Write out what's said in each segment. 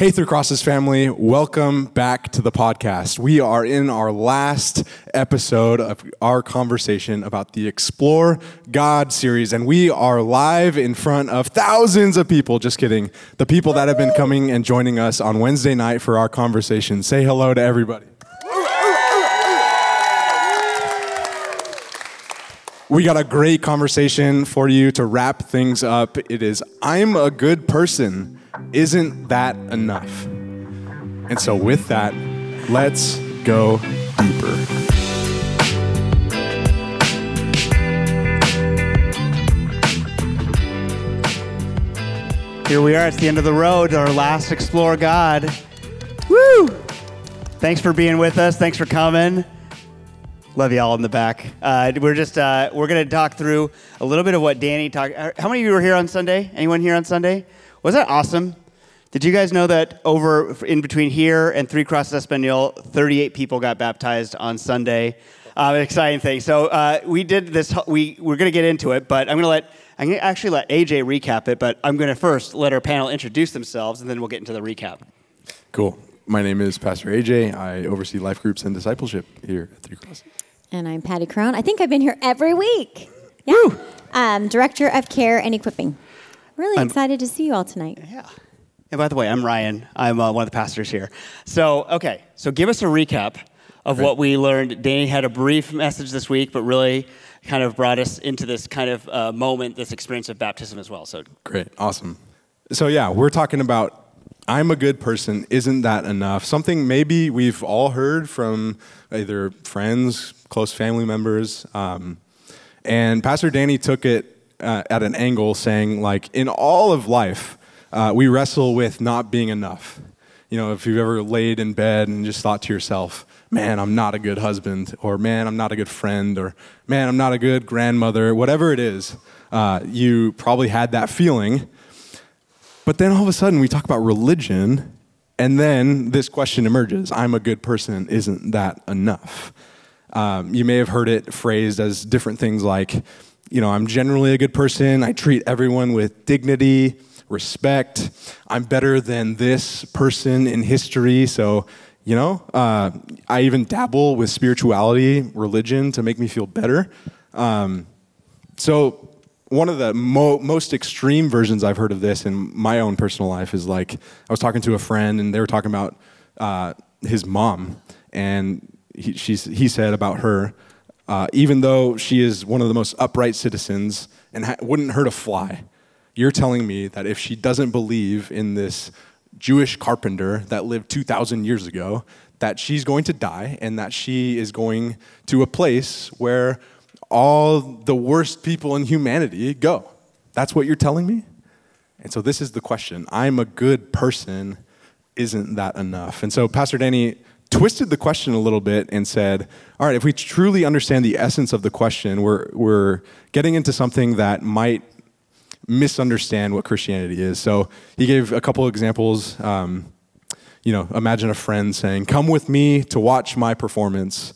Hey, Three Crosses family, welcome back to the podcast. We are in our last episode of our conversation about the Explore God series, and we are live in front of thousands of people. Just kidding. The people that have been coming and joining us on Wednesday night for our conversation. Say hello to everybody. We got a great conversation for you to wrap things up. It is I'm a good person isn't that enough? And so, with that, let's go deeper. Here we are. It's the end of the road, our last Explore God. Woo! Thanks for being with us. Thanks for coming. Love you all in the back. Uh, we're just uh, we're gonna talk through a little bit of what Danny talked. Uh, how many of you were here on Sunday? Anyone here on Sunday? Was that awesome? Did you guys know that over in between here and Three Crosses Espanol, 38 people got baptized on Sunday? Uh, exciting thing. So uh, we did this. We we're going to get into it, but I'm going to let I'm going to actually let AJ recap it. But I'm going to first let our panel introduce themselves, and then we'll get into the recap. Cool. My name is Pastor AJ. I oversee life groups and discipleship here at Three Crosses. And I'm Pattie Krohn. I think I've been here every week. Yeah. Um, Director of Care and Equipping. Really I'm, excited to see you all tonight. Yeah. And by the way, I'm Ryan. I'm uh, one of the pastors here. So, okay, so give us a recap of what we learned. Danny had a brief message this week, but really kind of brought us into this kind of uh, moment, this experience of baptism as well. So, great, awesome. So, yeah, we're talking about I'm a good person. Isn't that enough? Something maybe we've all heard from either friends, close family members. Um, and Pastor Danny took it uh, at an angle saying, like, in all of life, uh, we wrestle with not being enough. You know, if you've ever laid in bed and just thought to yourself, man, I'm not a good husband, or man, I'm not a good friend, or man, I'm not a good grandmother, whatever it is, uh, you probably had that feeling. But then all of a sudden, we talk about religion, and then this question emerges I'm a good person, isn't that enough? Um, you may have heard it phrased as different things like, you know, I'm generally a good person, I treat everyone with dignity respect. I'm better than this person in history. So, you know, uh, I even dabble with spirituality, religion to make me feel better. Um, so, one of the mo- most extreme versions I've heard of this in my own personal life is like I was talking to a friend and they were talking about uh, his mom, and he, he said about her, uh, even though she is one of the most upright citizens and ha- wouldn't hurt a fly, you're telling me that if she doesn't believe in this Jewish carpenter that lived 2,000 years ago, that she's going to die and that she is going to a place where all the worst people in humanity go. That's what you're telling me? And so this is the question I'm a good person. Isn't that enough? And so Pastor Danny twisted the question a little bit and said, all right, if we truly understand the essence of the question, we're, we're getting into something that might misunderstand what Christianity is. So he gave a couple examples. Um, you know, imagine a friend saying, Come with me to watch my performance.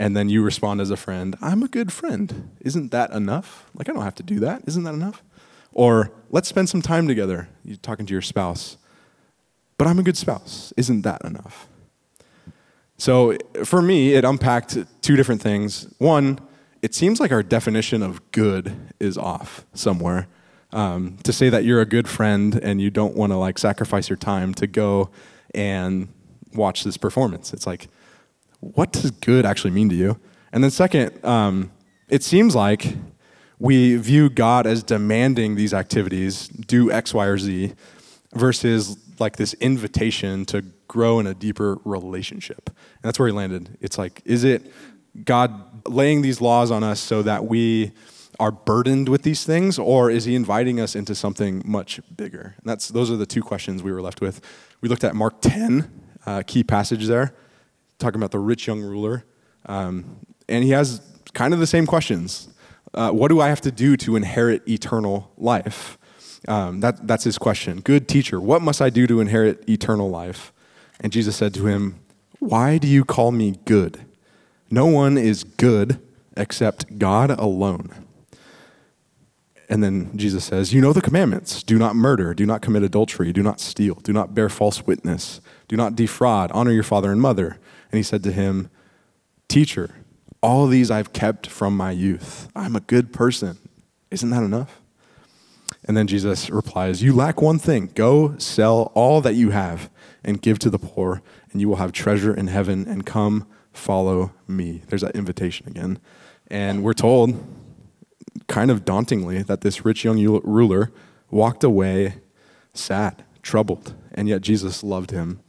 And then you respond as a friend, I'm a good friend. Isn't that enough? Like, I don't have to do that. Isn't that enough? Or, let's spend some time together. You're talking to your spouse. But I'm a good spouse. Isn't that enough? So, for me, it unpacked two different things. One, it seems like our definition of good is off somewhere um, to say that you're a good friend and you don't want to like sacrifice your time to go and watch this performance. It's like, what does good actually mean to you? And then second, um, it seems like we view God as demanding these activities, do X, Y, or Z, versus like this invitation to grow in a deeper relationship. And that's where he landed. It's like, is it God laying these laws on us so that we are burdened with these things, or is he inviting us into something much bigger? And that's, those are the two questions we were left with. We looked at Mark 10, uh, key passage there, talking about the rich young ruler. Um, and he has kind of the same questions. Uh, what do I have to do to inherit eternal life? Um, that, that's his question. Good teacher, what must I do to inherit eternal life? And Jesus said to him, Why do you call me good? No one is good except God alone. And then Jesus says, You know the commandments do not murder, do not commit adultery, do not steal, do not bear false witness, do not defraud, honor your father and mother. And he said to him, Teacher, all these I've kept from my youth. I'm a good person. Isn't that enough? And then Jesus replies, You lack one thing. Go sell all that you have and give to the poor, and you will have treasure in heaven, and come follow me. There's that invitation again. And we're told, kind of dauntingly, that this rich young ruler walked away sad, troubled, and yet Jesus loved him.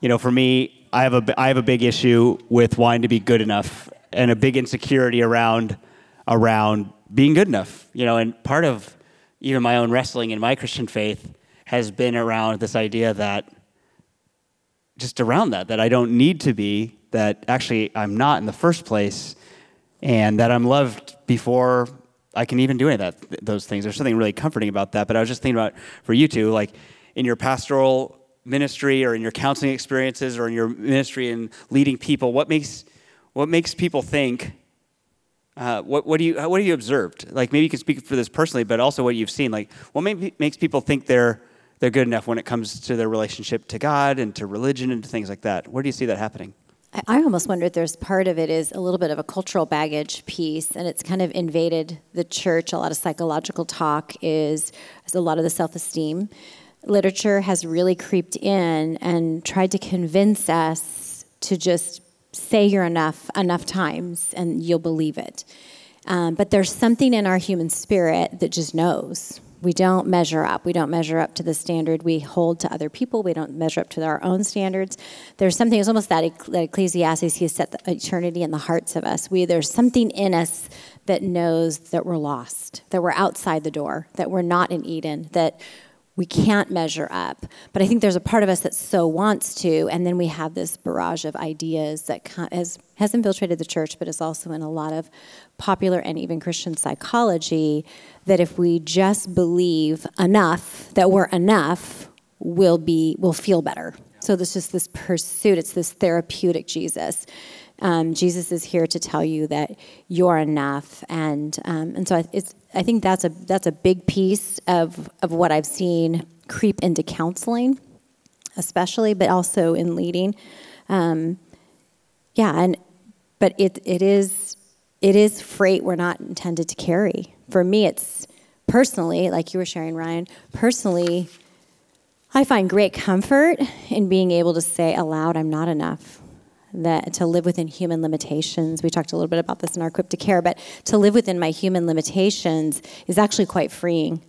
You know, for me, I have a, I have a big issue with wanting to be good enough and a big insecurity around, around being good enough. You know, and part of even my own wrestling in my Christian faith has been around this idea that just around that, that I don't need to be, that actually I'm not in the first place, and that I'm loved before I can even do any of that, those things. There's something really comforting about that. But I was just thinking about for you two, like in your pastoral ministry or in your counseling experiences or in your ministry and leading people, what makes what makes people think? Uh, what, what do you what have you observed? Like maybe you can speak for this personally, but also what you've seen. Like what may, makes people think they're they're good enough when it comes to their relationship to God and to religion and to things like that. Where do you see that happening? I almost wonder if there's part of it is a little bit of a cultural baggage piece, and it's kind of invaded the church. A lot of psychological talk is, is a lot of the self esteem. Literature has really creeped in and tried to convince us to just say you're enough enough times and you'll believe it. Um, but there's something in our human spirit that just knows we don't measure up. We don't measure up to the standard we hold to other people. We don't measure up to our own standards. There's something, it's almost that, that Ecclesiastes, he has set the eternity in the hearts of us. We, there's something in us that knows that we're lost, that we're outside the door, that we're not in Eden, that we can't measure up. But I think there's a part of us that so wants to, and then we have this barrage of ideas that has, has infiltrated the church, but is also in a lot of popular and even Christian psychology that if we just believe enough that we're enough, we'll be we'll feel better. So there's just this pursuit. It's this therapeutic Jesus. Um, Jesus is here to tell you that you're enough, and um, and so it's I think that's a that's a big piece of of what I've seen creep into counseling, especially, but also in leading. Um, yeah, and but it it is it is freight we're not intended to carry. For me, it's personally, like you were sharing, Ryan. Personally, I find great comfort in being able to say aloud, "I'm not enough." That to live within human limitations. We talked a little bit about this in our to Care, but to live within my human limitations is actually quite freeing.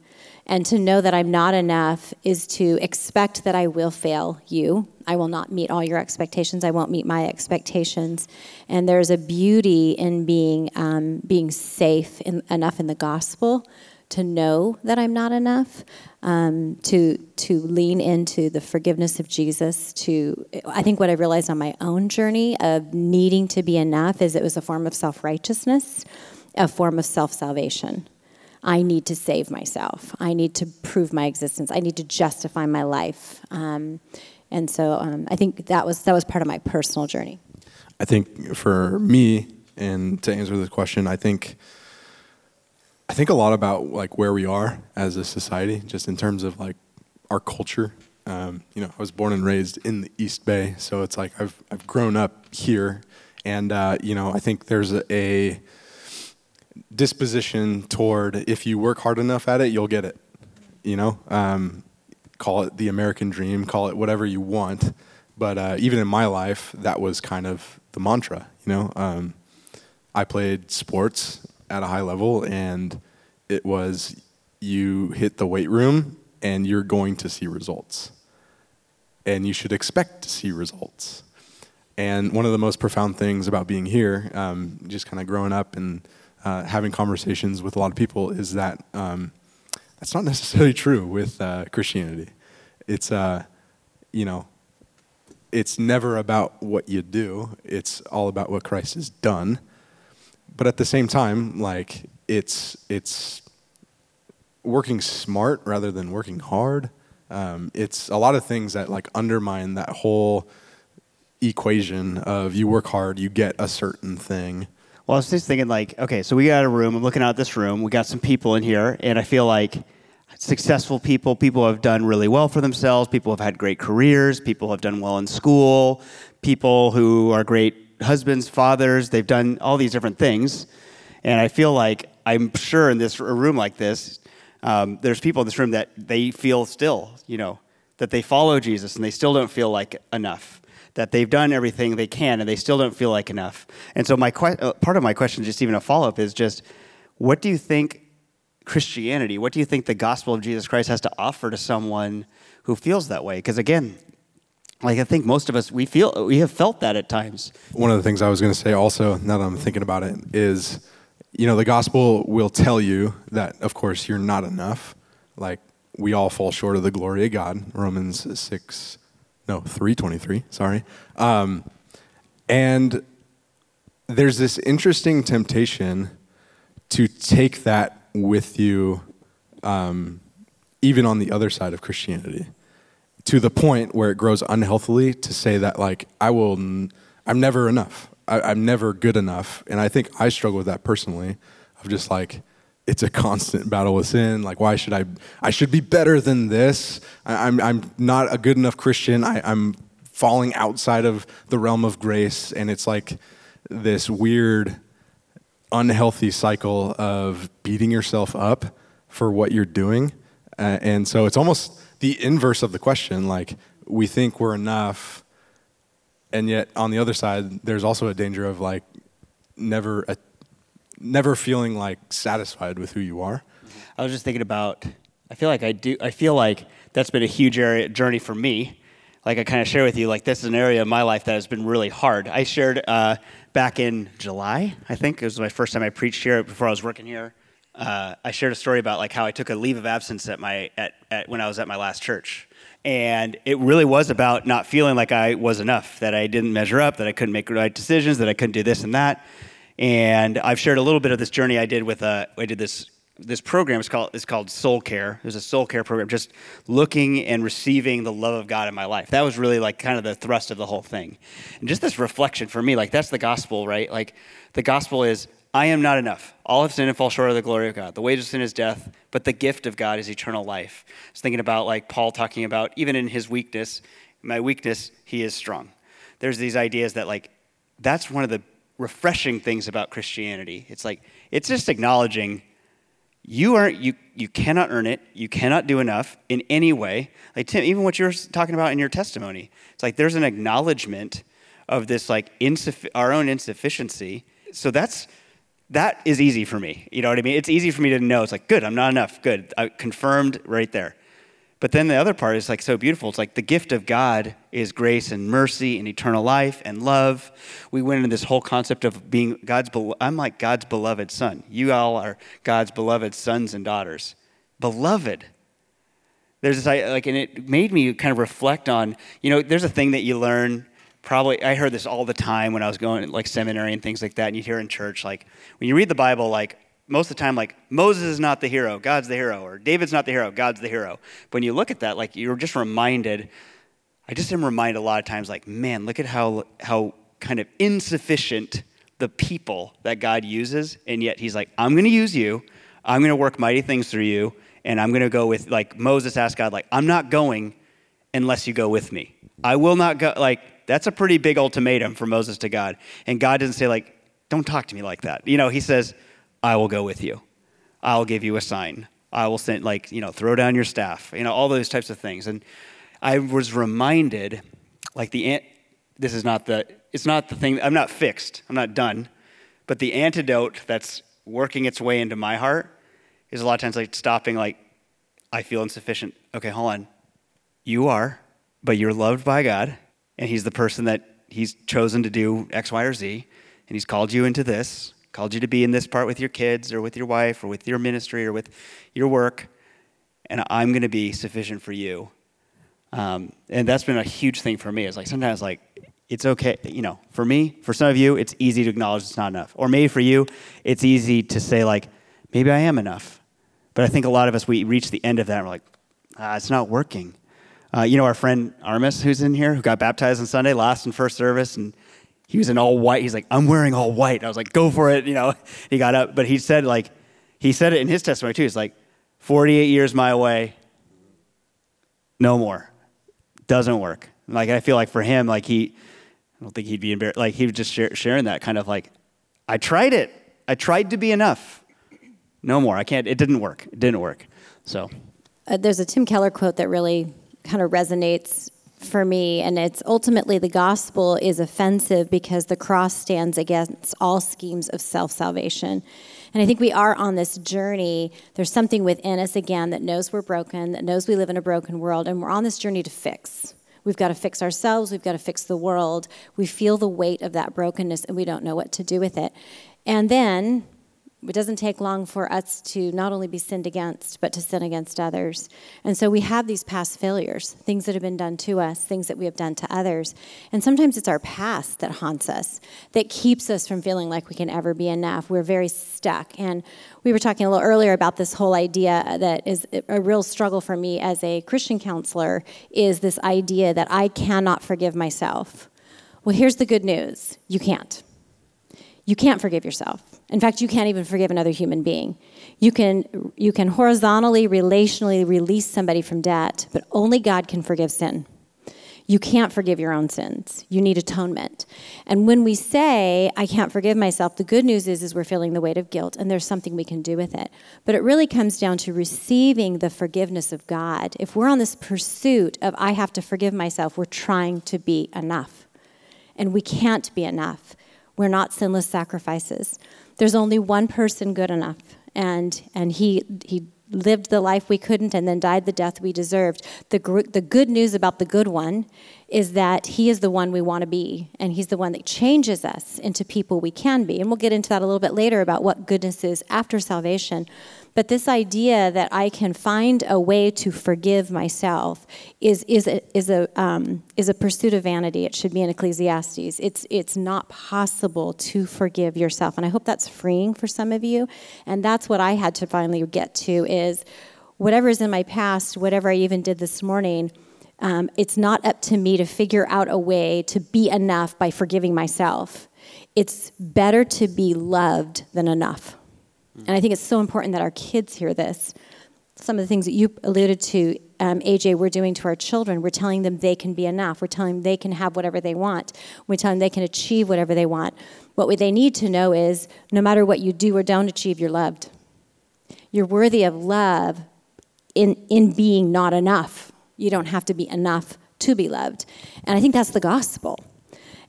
And to know that I'm not enough is to expect that I will fail you. I will not meet all your expectations. I won't meet my expectations. And there's a beauty in being um, being safe in, enough in the gospel to know that I'm not enough, um, to to lean into the forgiveness of Jesus. To I think what I've realized on my own journey of needing to be enough is it was a form of self righteousness, a form of self salvation. I need to save myself. I need to prove my existence. I need to justify my life. Um, and so um, I think that was that was part of my personal journey. I think for me, and to answer this question, I think I think a lot about like where we are as a society, just in terms of like our culture. Um, you know, I was born and raised in the East Bay, so it's like I've I've grown up here, and uh, you know, I think there's a, a disposition toward if you work hard enough at it, you'll get it. You know, um, call it the American dream, call it whatever you want. But uh, even in my life, that was kind of the mantra. You know, um, I played sports at a high level, and it was you hit the weight room and you're going to see results. And you should expect to see results. And one of the most profound things about being here, um, just kind of growing up and uh, having conversations with a lot of people, is that um, that's not necessarily true with uh, Christianity. It's, uh, you know, it's never about what you do, it's all about what Christ has done but at the same time, like it's it's working smart rather than working hard. Um, it's a lot of things that like undermine that whole equation of you work hard, you get a certain thing. Well, I was just thinking, like, okay, so we got a room. I'm looking out this room. We got some people in here, and I feel like successful people, people have done really well for themselves, people have had great careers, people have done well in school, people who are great husbands, fathers. They've done all these different things, and I feel like I'm sure in this room like this, um, there's people in this room that they feel still, you know, that they follow Jesus and they still don't feel like enough that they've done everything they can and they still don't feel like enough. And so my que- uh, part of my question, just even a follow up, is just what do you think Christianity, what do you think the gospel of Jesus Christ has to offer to someone who feels that way? Because again, like I think most of us we feel we have felt that at times. One of the things I was going to say also, now that I'm thinking about it, is you know the gospel will tell you that of course you're not enough. Like we all fall short of the glory of God. Romans six no, 323, sorry. Um, and there's this interesting temptation to take that with you, um, even on the other side of Christianity, to the point where it grows unhealthily to say that, like, I will, n- I'm never enough. I, I'm never good enough. And I think I struggle with that personally, of just like, it's a constant battle with sin. Like, why should I? I should be better than this. I, am I'm, I'm not a good enough Christian. I, I'm falling outside of the realm of grace. And it's like this weird, unhealthy cycle of beating yourself up for what you're doing. Uh, and so it's almost the inverse of the question. Like, we think we're enough. And yet, on the other side, there's also a danger of like never never feeling like satisfied with who you are. I was just thinking about. I feel like I do. I feel like that's been a huge area journey for me. Like I kind of share with you, like this is an area of my life that has been really hard. I shared uh, back in July, I think it was my first time I preached here before I was working here. Uh, I shared a story about like how I took a leave of absence at my at, at when I was at my last church, and it really was about not feeling like I was enough, that I didn't measure up, that I couldn't make the right decisions, that I couldn't do this and that. And I've shared a little bit of this journey I did with a, I did this this program is called it's called Soul Care. Was a soul care program, just looking and receiving the love of God in my life. That was really like kind of the thrust of the whole thing. And just this reflection for me, like that's the gospel, right? Like the gospel is I am not enough. All have sinned and fall short of the glory of God. The wages of sin is death, but the gift of God is eternal life. I was thinking about like Paul talking about even in his weakness, my weakness, he is strong. There's these ideas that like that's one of the refreshing things about Christianity. It's like it's just acknowledging you aren't you you cannot earn it. You cannot do enough in any way. Like Tim, even what you're talking about in your testimony, it's like there's an acknowledgement of this like insuff- our own insufficiency. So that's that is easy for me. You know what I mean? It's easy for me to know. It's like good. I'm not enough. Good. I confirmed right there. But then the other part is like so beautiful. It's like the gift of God is grace and mercy and eternal life and love. We went into this whole concept of being God's, I'm like God's beloved son. You all are God's beloved sons and daughters. Beloved. There's this, like, and it made me kind of reflect on, you know, there's a thing that you learn probably i heard this all the time when i was going like seminary and things like that and you hear in church like when you read the bible like most of the time like moses is not the hero god's the hero or david's not the hero god's the hero. But when you look at that like you're just reminded i just am reminded a lot of times like man look at how how kind of insufficient the people that god uses and yet he's like i'm going to use you. I'm going to work mighty things through you and i'm going to go with like moses asked god like i'm not going unless you go with me. I will not go like that's a pretty big ultimatum for moses to god and god doesn't say like don't talk to me like that you know he says I will go with you. I'll give you a sign. I will send, like, you know, throw down your staff, you know, all those types of things. And I was reminded, like, the, this is not the, it's not the thing, I'm not fixed, I'm not done. But the antidote that's working its way into my heart is a lot of times like stopping, like, I feel insufficient. Okay, hold on. You are, but you're loved by God, and He's the person that He's chosen to do X, Y, or Z, and He's called you into this called you to be in this part with your kids or with your wife or with your ministry or with your work, and I'm going to be sufficient for you. Um, and that's been a huge thing for me. It's like sometimes like it's okay, you know, for me, for some of you, it's easy to acknowledge it's not enough. Or maybe for you, it's easy to say like, maybe I am enough. But I think a lot of us, we reach the end of that and we're like, ah, it's not working. Uh, you know, our friend Armis, who's in here, who got baptized on Sunday, last and first service, and he was in all white. He's like, I'm wearing all white. I was like, go for it. You know, he got up, but he said like, he said it in his testimony too. He's like, 48 years my way, no more. Doesn't work. Like I feel like for him, like he, I don't think he'd be embarrassed. Like he was just share, sharing that kind of like, I tried it. I tried to be enough. No more. I can't. It didn't work. It didn't work. So. Uh, there's a Tim Keller quote that really kind of resonates for me, and it's ultimately the gospel is offensive because the cross stands against all schemes of self salvation. And I think we are on this journey. There's something within us again that knows we're broken, that knows we live in a broken world, and we're on this journey to fix. We've got to fix ourselves, we've got to fix the world. We feel the weight of that brokenness and we don't know what to do with it. And then it doesn't take long for us to not only be sinned against, but to sin against others. And so we have these past failures, things that have been done to us, things that we have done to others. And sometimes it's our past that haunts us, that keeps us from feeling like we can ever be enough. We're very stuck. And we were talking a little earlier about this whole idea that is a real struggle for me as a Christian counselor is this idea that I cannot forgive myself. Well, here's the good news you can't. You can't forgive yourself in fact, you can't even forgive another human being. You can, you can horizontally, relationally release somebody from debt, but only God can forgive sin. You can't forgive your own sins. You need atonement. And when we say, I can't forgive myself, the good news is, is we're feeling the weight of guilt and there's something we can do with it. But it really comes down to receiving the forgiveness of God. If we're on this pursuit of, I have to forgive myself, we're trying to be enough. And we can't be enough. We're not sinless sacrifices there's only one person good enough, and and he he lived the life we couldn't and then died the death we deserved. The, gr- the good news about the good one is that he is the one we want to be, and he's the one that changes us into people we can be. And we'll get into that a little bit later about what goodness is after salvation. But this idea that I can find a way to forgive myself is, is, a, is, a, um, is a pursuit of vanity. It should be in Ecclesiastes. It's, it's not possible to forgive yourself. And I hope that's freeing for some of you. And that's what I had to finally get to is whatever is in my past, whatever I even did this morning, um, it's not up to me to figure out a way to be enough by forgiving myself. It's better to be loved than enough. And I think it's so important that our kids hear this. Some of the things that you alluded to, um, AJ, we're doing to our children. We're telling them they can be enough. We're telling them they can have whatever they want. We're telling them they can achieve whatever they want. What they need to know is no matter what you do or don't achieve, you're loved. You're worthy of love in, in being not enough. You don't have to be enough to be loved. And I think that's the gospel.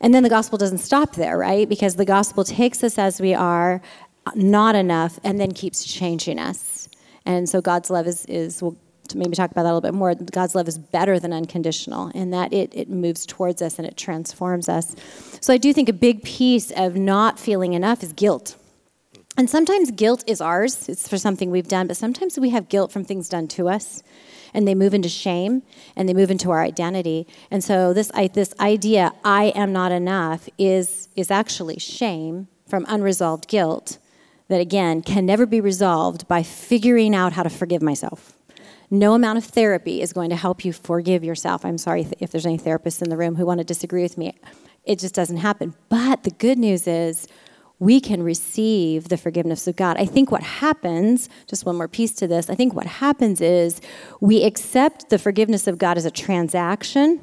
And then the gospel doesn't stop there, right? Because the gospel takes us as we are, not enough, and then keeps changing us. And so God's love is, is we'll maybe talk about that a little bit more. God's love is better than unconditional in that it, it moves towards us and it transforms us. So I do think a big piece of not feeling enough is guilt. And sometimes guilt is ours, it's for something we've done, but sometimes we have guilt from things done to us. And they move into shame and they move into our identity. And so this, this idea, I am not enough, is, is actually shame from unresolved guilt that, again, can never be resolved by figuring out how to forgive myself. No amount of therapy is going to help you forgive yourself. I'm sorry if there's any therapists in the room who want to disagree with me. It just doesn't happen. But the good news is, we can receive the forgiveness of God. I think what happens, just one more piece to this, I think what happens is we accept the forgiveness of God as a transaction,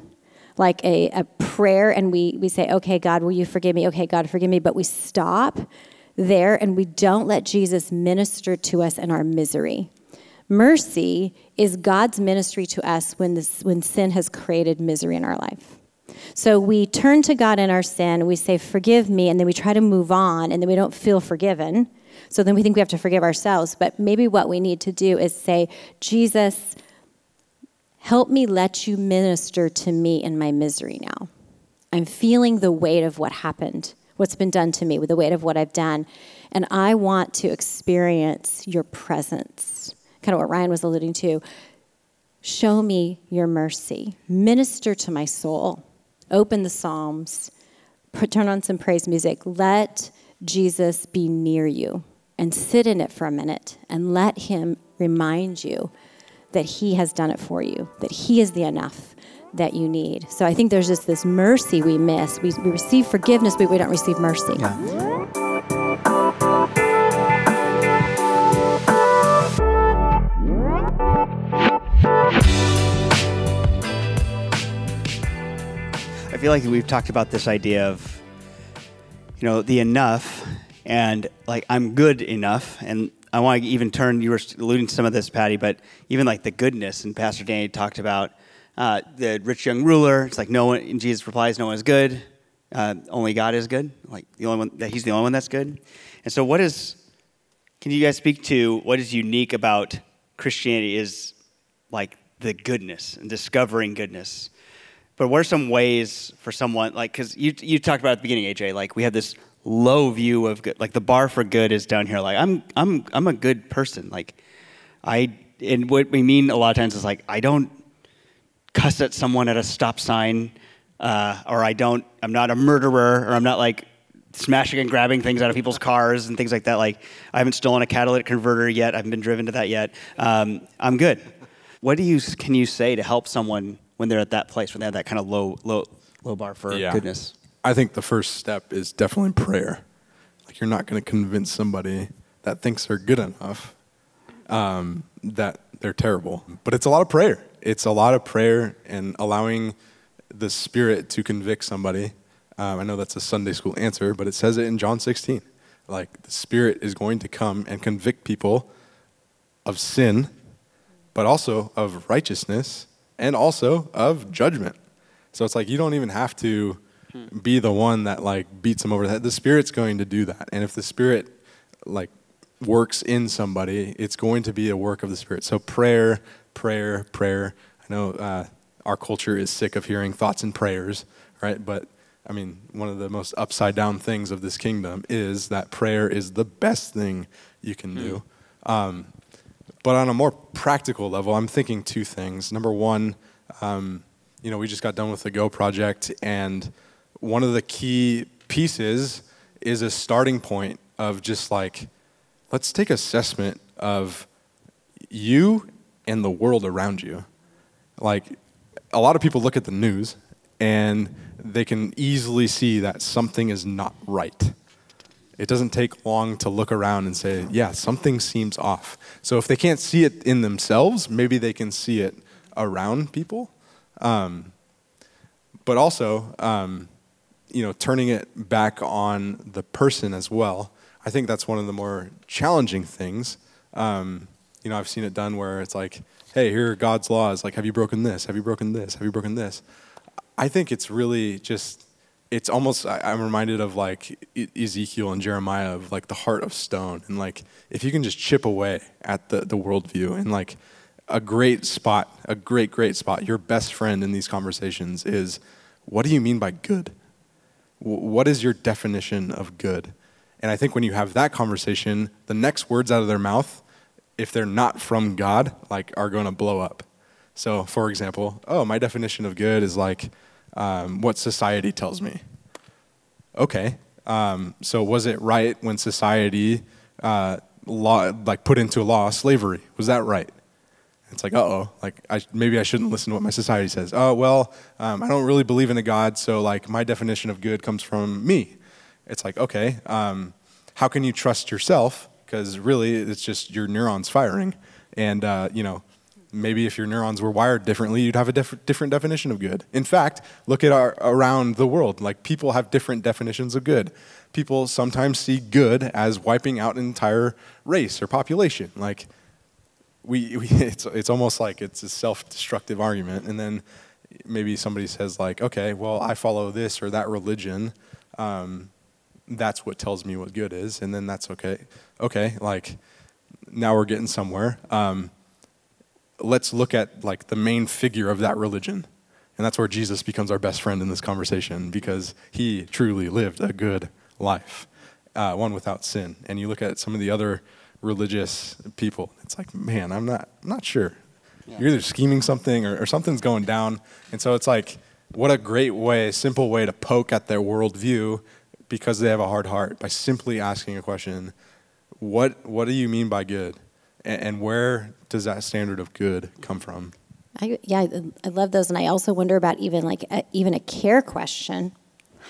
like a, a prayer, and we, we say, okay, God, will you forgive me? Okay, God, forgive me. But we stop there and we don't let Jesus minister to us in our misery. Mercy is God's ministry to us when, this, when sin has created misery in our life. So we turn to God in our sin, we say, Forgive me, and then we try to move on, and then we don't feel forgiven. So then we think we have to forgive ourselves. But maybe what we need to do is say, Jesus, help me let you minister to me in my misery now. I'm feeling the weight of what happened what's been done to me, with the weight of what I've done. And I want to experience your presence. Kind of what Ryan was alluding to. Show me your mercy. Minister to my soul. Open the Psalms. Turn on some praise music. Let Jesus be near you and sit in it for a minute and let him remind you that he has done it for you, that he is the enough, that you need. So I think there's just this mercy we miss. We, we receive forgiveness, but we don't receive mercy. Yeah. I feel like we've talked about this idea of, you know, the enough and like I'm good enough. And I want to even turn, you were alluding to some of this, Pattie, but even like the goodness. And Pastor Danny talked about uh, the rich young ruler. It's like no one, and Jesus replies, no one is good. Uh, only God is good. Like the only one, that he's the only one that's good. And so what is, can you guys speak to what is unique about Christianity is like the goodness and discovering goodness. But what are some ways for someone like because you you talked about at the beginning, AJ, like we have this low view of good, like the bar for good is down here. Like I'm I'm I'm a good person. Like I and what we mean a lot of times is like I don't cuss at someone at a stop sign, uh, or I don't I'm not a murderer, or I'm not like smashing and grabbing things out of people's cars and things like that. Like I haven't stolen a catalytic converter yet. I haven't been driven to that yet. Um, I'm good. What do you can you say to help someone when they're at that place when they have that kind of low low low bar for Yeah. goodness? I think the first step is definitely prayer. Like you're not going to convince somebody that thinks they're good enough um, that they're terrible. But it's a lot of prayer. It's a lot of prayer and allowing the Spirit to convict somebody. Um, I know that's a Sunday school answer, but it says it in John 16. Like the Spirit is going to come and convict people of sin, but also of righteousness and also of judgment. So it's like you don't even have to be the one that like beats them over the head. The Spirit's going to do that. And if the Spirit like works in somebody, it's going to be a work of the Spirit. So prayer, prayer, prayer. I know uh, our culture is sick of hearing thoughts and prayers, right? But I mean, one of the most upside down things of this kingdom is that prayer is the best thing you can do. Um, but on a more practical level, I'm thinking two things. Number one, um, you know, we just got done with the Go project, and one of the key pieces is a starting point of just like, let's take assessment of you and the world around you. Like, a lot of people look at the news and they can easily see that something is not right. It doesn't take long to look around and say, yeah, something seems off. So if they can't see it in themselves, maybe they can see it around people. Um, but also, um, you know, turning it back on the person as well. I think that's one of the more challenging things. Um, you know, I've seen it done where it's like, hey, here are God's laws. Like, have you broken this? Have you broken this? Have you broken this? I think it's really just, it's almost, I- I'm reminded of like Ezekiel and Jeremiah of like the heart of stone. And like, if you can just chip away at the, the worldview and like a great spot, a great, great spot, your best friend in these conversations is what do you mean by good? What is your definition of good? And I think when you have that conversation, the next words out of their mouth, if they're not from God, like are going to blow up. So, for example, oh, my definition of good is like um, what society tells me. Okay, um, so was it right when society uh, law, like put into law slavery? Was that right? It's like, uh oh, like I, maybe I shouldn't listen to what my society says. Oh well, um, I don't really believe in a God, so like my definition of good comes from me. It's like, okay, um, how can you trust yourself? Because really, it's just your neurons firing, and uh, you know, maybe if your neurons were wired differently, you'd have a diff- different definition of good. In fact, look at our around the world. Like people have different definitions of good. People sometimes see good as wiping out an entire race or population. Like we, we it's it's almost like it's a self-destructive argument and then maybe somebody says like okay well i follow this or that religion um, that's what tells me what good is and then that's okay. Okay like now we're getting somewhere. Um, let's look at like the main figure of that religion. And that's where jesus becomes our best friend in this conversation because he truly lived a good life uh, one without sin. And you look at some of the other religious people it's like man i'm not i'm not sure. You're either scheming something or, or something's going down. And so it's like what a great way simple way to poke at their worldview because they have a hard heart by simply asking a question what what do you mean by good? And, and where does that standard of good come from? I, yeah, I, love those, and I also wonder about even like a, even a care question.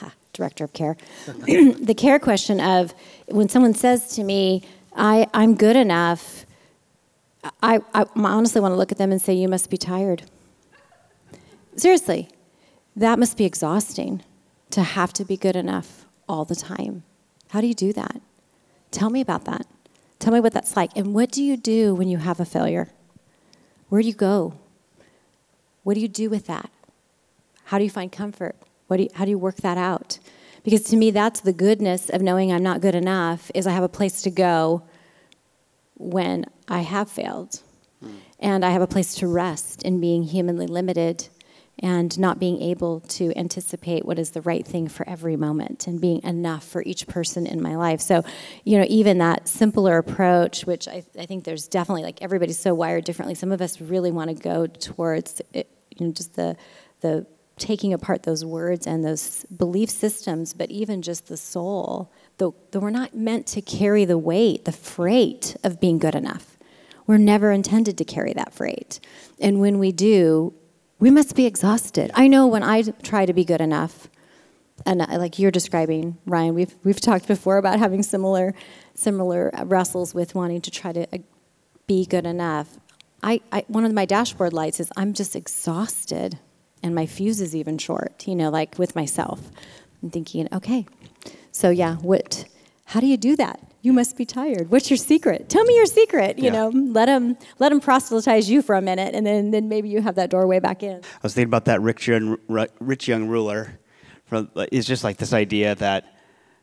Ha, director of care, the care question of when someone says to me, "I I'm good enough," I, I honestly want to look at them and say, "You must be tired." Seriously, that must be exhausting to have to be good enough all the time. How do you do that? Tell me about that. Tell me what that's like. And what do you do when you have a failure? Where do you go? What do you do with that? How do you find comfort? What do you, how do you work that out? Because to me, that's the goodness of knowing I'm not good enough is I have a place to go when I have failed. Mm. And I have a place to rest in being humanly limited and not being able to anticipate what is the right thing for every moment and being enough for each person in my life. So, you know, even that simpler approach, which I, I think there's definitely like everybody's so wired differently. Some of us really want to go towards, it, you know, just the the taking apart those words and those belief systems, but even just the soul. Though, though we're not meant to carry the weight, the freight of being good enough. We're never intended to carry that freight. And when we do, we must be exhausted. I know when I try to be good enough, and like you're describing, Ryan, we've we've talked before about having similar similar wrestles with wanting to try to uh, be good enough. I, I one of my dashboard lights is I'm just exhausted, and my fuse is even short. You know, like with myself, I'm thinking, okay, so yeah, what? How do you do that? you must be tired. What's your secret? Tell me your secret. You yeah. know, let them let them proselytize you for a minute, and then then maybe you have that doorway back in. I was thinking about that rich young rich young ruler. From it's just like this idea that.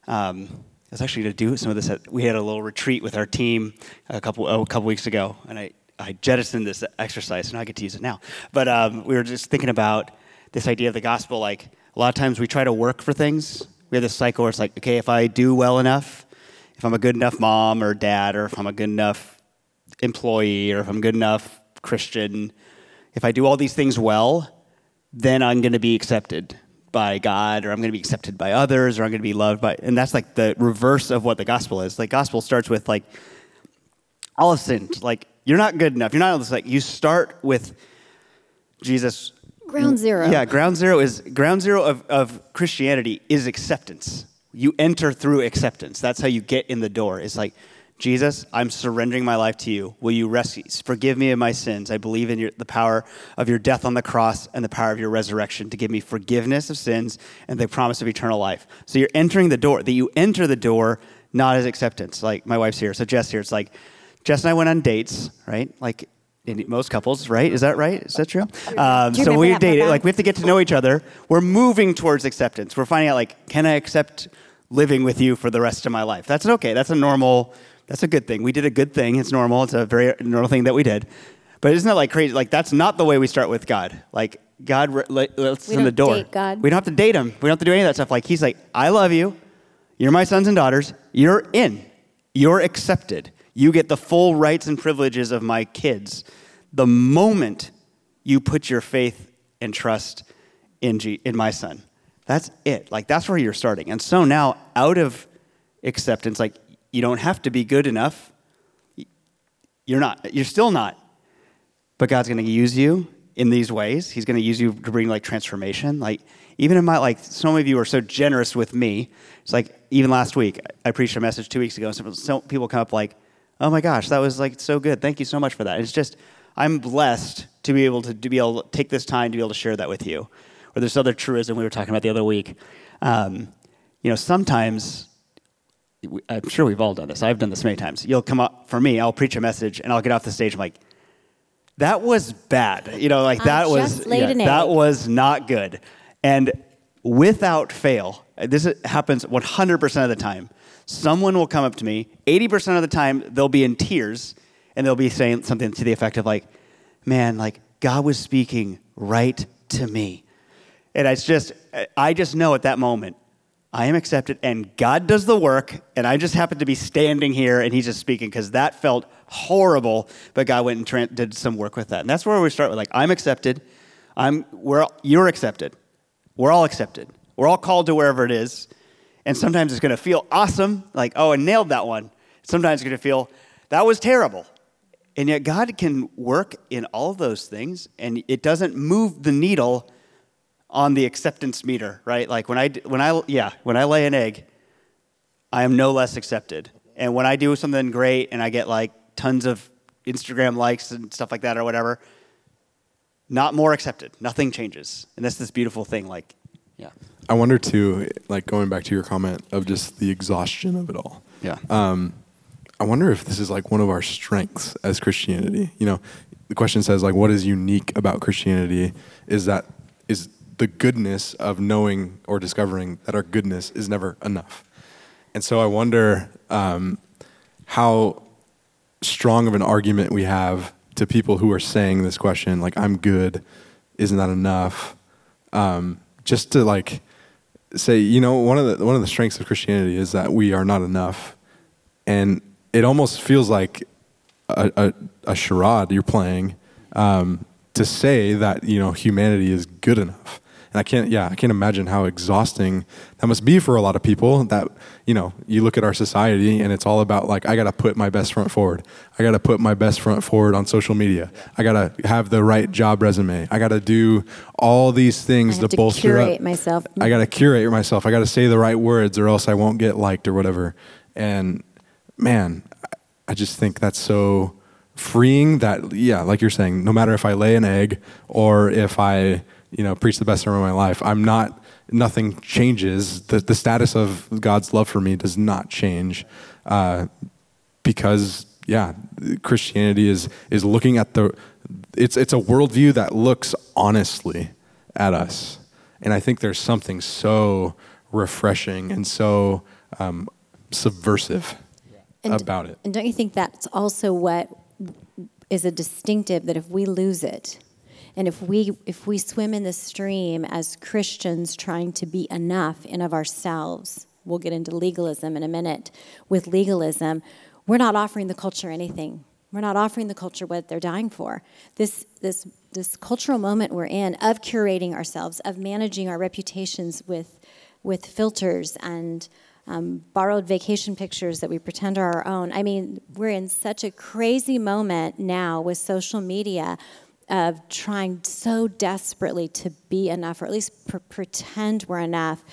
Um, I was actually going to do some of this. At, we had a little retreat with our team a couple oh, a couple weeks ago, and I, I jettisoned this exercise, and I get to use it now. But um, we were just thinking about this idea of the gospel. Like a lot of times, we try to work for things. We have this cycle where it's like, okay, if I do well enough, if I'm a good enough mom or dad, or if I'm a good enough employee, or if I'm a good enough Christian, if I do all these things well, then I'm going to be accepted by God, or I'm going to be accepted by others, or I'm going to be loved by. And that's like the reverse of what the gospel is. Like gospel starts with like all of sin. Like you're not good enough. You're not like you start with Jesus. Ground mm, zero. Yeah, ground zero is ground zero of, of Christianity is acceptance you enter through acceptance. That's how you get in the door. It's like, Jesus, I'm surrendering my life to you. Will you rescue? Forgive me of my sins. I believe in your, the power of your death on the cross and the power of your resurrection to give me forgiveness of sins and the promise of eternal life. So you're entering the door. That you enter the door not as acceptance. Like my wife's here, so Jess here. It's like Jess and I went on dates, right? Like in most couples, right? Is that right? Is that true? Um, so we date. Like we have to get to know each other. We're moving towards acceptance. We're finding out like, can I accept living with you for the rest of my life. That's okay. That's a normal, that's a good thing. We did a good thing. It's normal. It's a very normal thing that we did. But isn't that like crazy? Like that's not the way we start with God. Like God lets us in the door. Date God. We don't have to date him. We don't have to do any of that stuff. Like he's like, I love you. You're my sons and daughters. You're in. You're accepted. You get the full rights and privileges of my kids. The moment you put your faith and trust in, G- in my son. That's it. Like, that's where you're starting. And so now, out of acceptance, like, you don't have to be good enough. You're not. You're still not. But God's going to use you in these ways. He's going to use you to bring, like, transformation. Like, even in my, like, some of you are so generous with me. It's like, even last week, I preached a message two weeks ago, and some people come up, like, oh my gosh, that was, like, so good. Thank you so much for that. It's just, I'm blessed to be able to, to be able to take this time to be able to share that with you or this other truism we were talking about the other week. Um, you know, sometimes, I'm sure we've all done this. I've done this many times. You'll come up, for me, I'll preach a message and I'll get off the stage. I'm like, that was bad. You know, like that was, yeah, that was not good. And without fail, this happens 100% of the time. Someone will come up to me, 80% of the time, they'll be in tears and they'll be saying something to the effect of, like, man, like, God was speaking right to me. And it's just, I just know at that moment, I am accepted and God does the work, and I just happen to be standing here and He's just speaking because that felt horrible, but God went and tra- did some work with that. And that's where we start with like, I'm accepted, I'm, we're, you're accepted, we're all accepted, we're all called to wherever it is. And sometimes it's going to feel awesome, like, oh, I nailed that one. Sometimes it's going to feel, that was terrible. And yet God can work in all those things, and it doesn't move the needle on the acceptance meter, right? Like when I, when I, yeah, when I lay an egg, I am no less accepted. And when I do something great and I get like tons of Instagram likes and stuff like that or whatever, not more accepted. Nothing changes. And that's this beautiful thing. Like, yeah. I wonder too, like going back to your comment of just the exhaustion of it all. Yeah. Um, I wonder if this is like one of our strengths as Christianity. You know, the question says like, what is unique about Christianity? Is that is the goodness of knowing or discovering that our goodness is never enough. And so I wonder um, how strong of an argument we have to people who are saying this question, like, I'm good, isn't that enough? Um, just to like say, you know, one of the one of the strengths of Christianity is that we are not enough, and it almost feels like a, a, a charade you're playing um, to say that you know humanity is good enough. And I can't, yeah, I can't imagine how exhausting that must be for a lot of people. That you know, you look at our society and it's all about like I got to put my best front forward. I got to put my best front forward on social media. I got to have the right job resume. I got to do all these things to, to bolster curate up. myself. I got to curate myself. I got to say the right words, or else I won't get liked or whatever. And man, I just think that's so freeing. That yeah, like you're saying, no matter if I lay an egg or if I you know preach the best sermon of my life, I'm not. Nothing changes. The the status of God's love for me does not change, uh, because yeah, Christianity is is looking at the. It's it's a worldview that looks honestly at us, and I think there's something so refreshing and so um, subversive And- about it. And don't you think that's also what is a distinctive that if we lose it, and if we if we swim in the stream as Christians trying to be enough in of ourselves, we'll get into legalism in a minute. With legalism, we're not offering the culture anything. We're not offering the culture what they're dying for. This this this cultural moment we're in of curating ourselves, of managing our reputations with with filters and um, borrowed vacation pictures that we pretend are our own. I mean, we're in such a crazy moment now with social media of trying so desperately to be enough, or at least pr- pretend we're enough.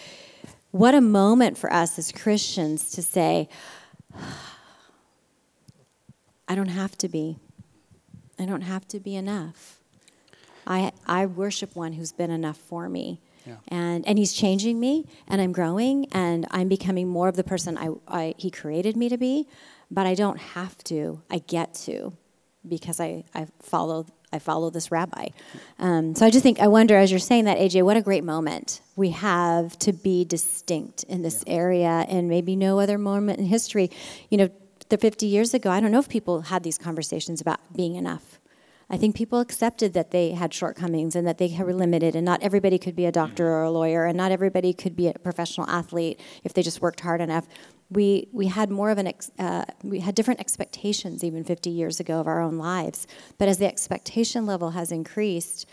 What a moment for us as Christians to say, I don't have to be. I don't have to be enough. I, I worship one who's been enough for me. Yeah. And, and he's changing me, and I'm growing, and I'm becoming more of the person I, I, he created me to be. But I don't have to. I get to because I, I follow I follow this rabbi. Um, so I just think I wonder as you're saying that AJ, what a great moment we have to be distinct in this area, and maybe no other moment in history. You know, the 50 years ago, I don't know if people had these conversations about being enough. I think people accepted that they had shortcomings and that they were limited, and not everybody could be a doctor or a lawyer, and not everybody could be a professional athlete if they just worked hard enough. We, we had more of an ex, uh, we had different expectations even 50 years ago of our own lives. But as the expectation level has increased,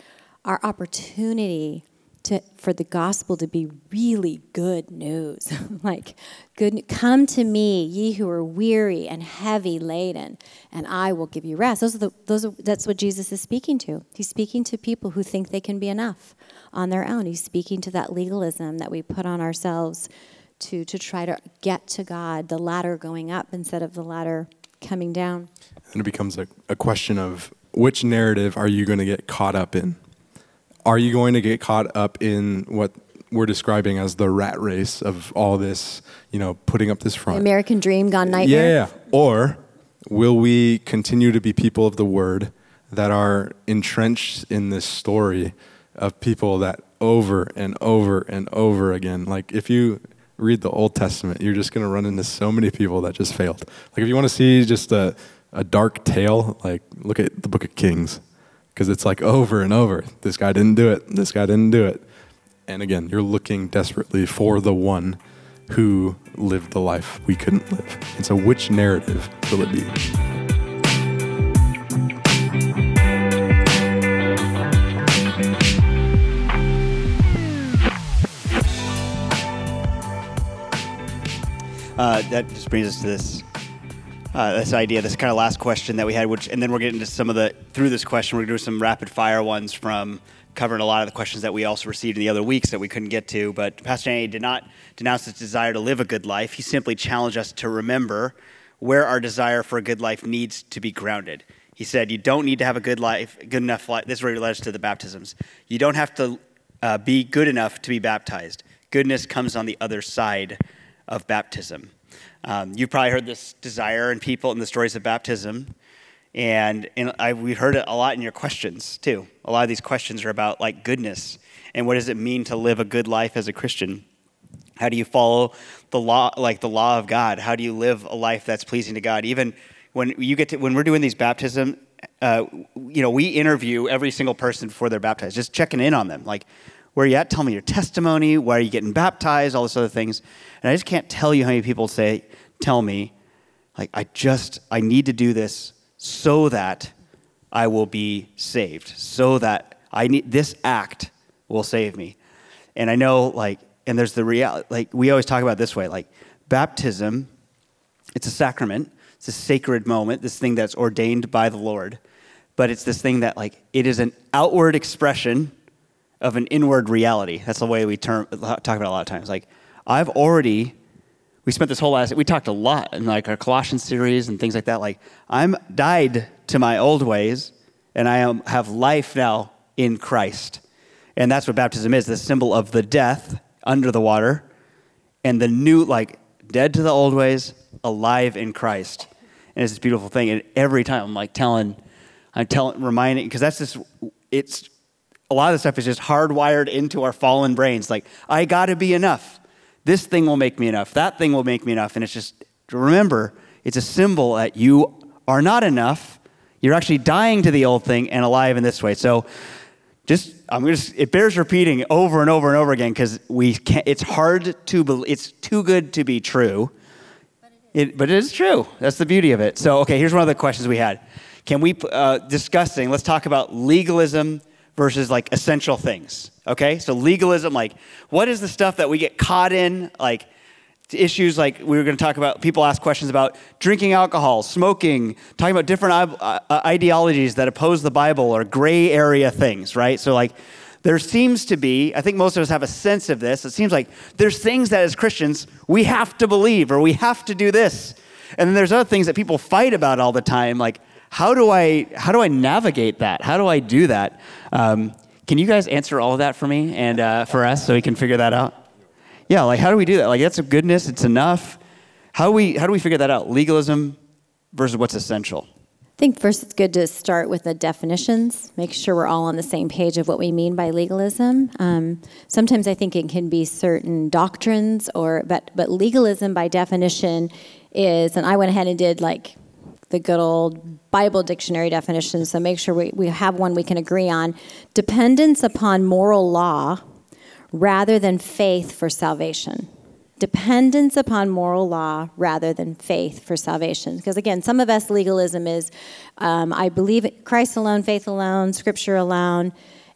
our opportunity to, for the gospel to be really good news. like, good, come to me, ye who are weary and heavy laden, and I will give you rest. Those are the, those are, that's what Jesus is speaking to. He's speaking to people who think they can be enough on their own. He's speaking to that legalism that we put on ourselves to, to try to get to God, the ladder going up instead of the ladder coming down. And it becomes a, a question of which narrative are you going to get caught up in? Are you going to get caught up in what we're describing as the rat race of all this, you know, putting up this front? American dream gone nightmare. Yeah, yeah. Or will we continue to be people of the word that are entrenched in this story of people that over and over and over again, like if you read the Old Testament, you're just going to run into so many people that just failed. Like if you want to see just a, a dark tale, like look at the book of Kings because it's like over and over. This guy didn't do it. This guy didn't do it. And again, you're looking desperately for the one who lived the life we couldn't live. And so, which narrative will it be? Uh, that just brings us to this uh, this idea, this kind of last question that we had, which, and then we're getting to some of the through this question, we're going to do some rapid fire ones from covering a lot of the questions that we also received in the other weeks that we couldn't get to. But Pastor Danny did not denounce his desire to live a good life. He simply challenged us to remember where our desire for a good life needs to be grounded. He said, "You don't need to have a good life, good enough life." This is where he led us to the baptisms. You don't have to uh, be good enough to be baptized. Goodness comes on the other side of baptism. Um, you've probably heard this desire in people in the stories of baptism, and, and I, we heard it a lot in your questions too. A lot of these questions are about like goodness and what does it mean to live a good life as a Christian. How do you follow the law, like the law of God? How do you live a life that's pleasing to God? Even when you get to, when we're doing these baptism, uh, you know, we interview every single person before they're baptized, just checking in on them. Like, where are you at? Tell me your testimony. Why are you getting baptized? All those other things. And I just can't tell you how many people say, tell me, like, I just, I need to do this so that I will be saved, so that I need, this act will save me. And I know, like, and there's the reality, like, we always talk about this way, like, baptism, it's a sacrament, it's a sacred moment, this thing that's ordained by the Lord. But it's this thing that, like, it is an outward expression of an inward reality. That's the way we term, talk about it a lot of times. Like, I've already, we spent this whole last, we talked a lot in like our Colossians series and things like that. Like, I'm died to my old ways, and I am, have life now in Christ. And that's what baptism is the symbol of the death under the water and the new, like, dead to the old ways, alive in Christ. And it's this beautiful thing. And every time I'm like telling, I'm telling, reminding, because that's just, it's a lot of the stuff is just hardwired into our fallen brains. Like, I got to be enough. This thing will make me enough. That thing will make me enough. And it's just, remember, it's a symbol that you are not enough. You're actually dying to the old thing and alive in this way. So, just I'm just it bears repeating over and over and over again because we can't. It's hard to believe. It's too good to be true. It, but it is true. That's the beauty of it. So, okay, here's one of the questions we had. Can we uh, discussing? Let's talk about legalism versus like essential things. Okay? So legalism, like what is the stuff that we get caught in? Like issues like we were going to talk about, people ask questions about drinking alcohol, smoking, talking about different uh, ideologies that oppose the Bible or gray area things, right? So like there seems to be, I think most of us have a sense of this. It seems like there's things that as Christians we have to believe or we have to do this. And then there's other things that people fight about all the time, like how do I how do I navigate that? How do I do that? Um, can you guys answer all of that for me and uh, for us so we can figure that out? Yeah, like how do we do that? Like that's a goodness. It's enough. How do we how do we figure that out? Legalism versus what's essential. I think first it's good to start with the definitions, make sure we're all on the same page of what we mean by legalism. Um, sometimes I think it can be certain doctrines, or but but legalism by definition is, and I went ahead and did like the good old Bible dictionary definition, so make sure we, we have one we can agree on. Dependence upon moral law rather than faith for salvation. Dependence upon moral law rather than faith for salvation. Because again, some of us legalism is um, I believe Christ alone, faith alone, scripture alone,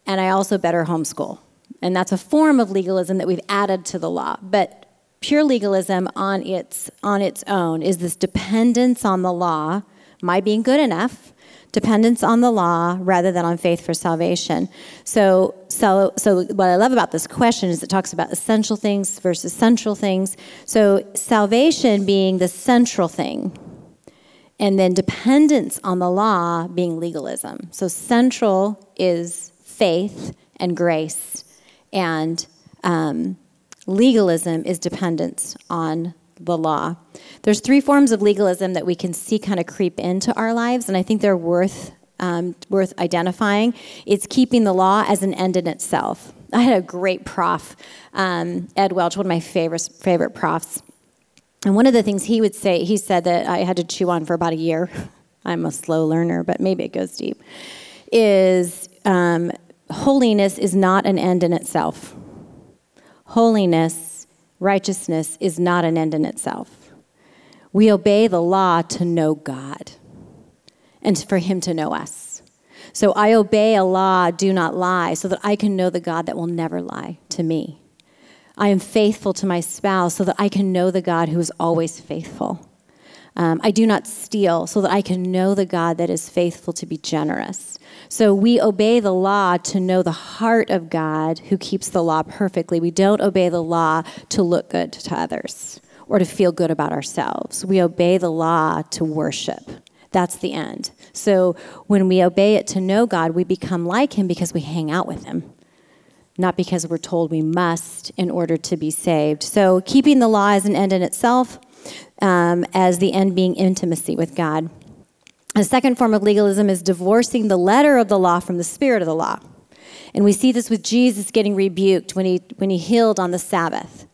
and I also better homeschool. And that's a form of legalism that we've added to the law. But pure legalism on its on its own is this dependence on the law, my being good enough, dependence on the law rather than on faith for salvation. So so so what I love about this question is it talks about essential things versus central things. So salvation being the central thing. And then dependence on the law being legalism. So central is faith and grace and um, legalism is dependence on the law. There's three forms of legalism that we can see kind of creep into our lives, and I think they're worth um, worth identifying. It's keeping the law as an end in itself. I had a great prof, um, Ed Welch, one of my favorite favorite profs, and one of the things he would say, he said that I had to chew on for about a year. I'm a slow learner, but maybe it goes deep. Is um, holiness is not an end in itself holiness, righteousness is not an end in itself. We obey the law to know God and for Him to know us. So I obey a law, do not lie, so that I can know the God that will never lie to me. I am faithful to my spouse so that I can know the God who is always faithful. Um, I do not steal, so that I can know the God that is faithful to be generous. So we obey the law to know the heart of God who keeps the law perfectly. We don't obey the law to look good to others or to feel good about ourselves. We obey the law to worship. That's the end. So when we obey it to know God, we become like Him because we hang out with Him, not because we're told we must in order to be saved. So keeping the law as an end in itself, um, as the end being intimacy with God. The second form of legalism is divorcing the letter of the law from the spirit of the law. And we see this with Jesus getting rebuked when he, when he healed on the Sabbath.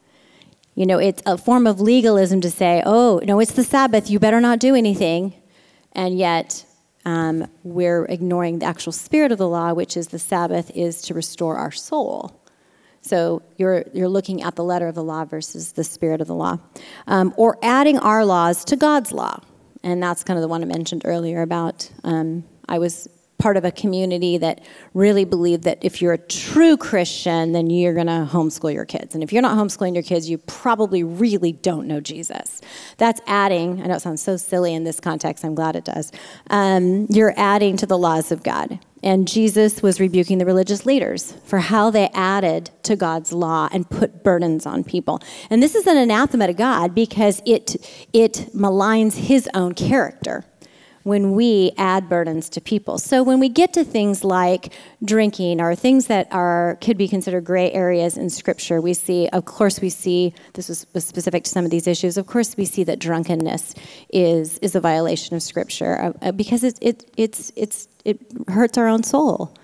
You know, it's a form of legalism to say, oh, no, it's the Sabbath, you better not do anything. And yet, um, we're ignoring the actual spirit of the law, which is the Sabbath is to restore our soul. So you're, you're looking at the letter of the law versus the spirit of the law. Um, or adding our laws to God's law. And that's kind of the one I mentioned earlier about um, I was part of a community that really believed that if you're a true Christian, then you're going to homeschool your kids. And if you're not homeschooling your kids, you probably really don't know Jesus. That's adding, I know it sounds so silly in this context, I'm glad it does. Um, you're adding to the laws of God. And Jesus was rebuking the religious leaders for how they added to God's law and put burdens on people. And this is an anathema to God because it, it maligns his own character when we add burdens to people. So when we get to things like drinking or things that are could be considered gray areas in scripture, we see of course we see this was specific to some of these issues. Of course we see that drunkenness is is a violation of scripture uh, uh, because it it it's it's it hurts our own soul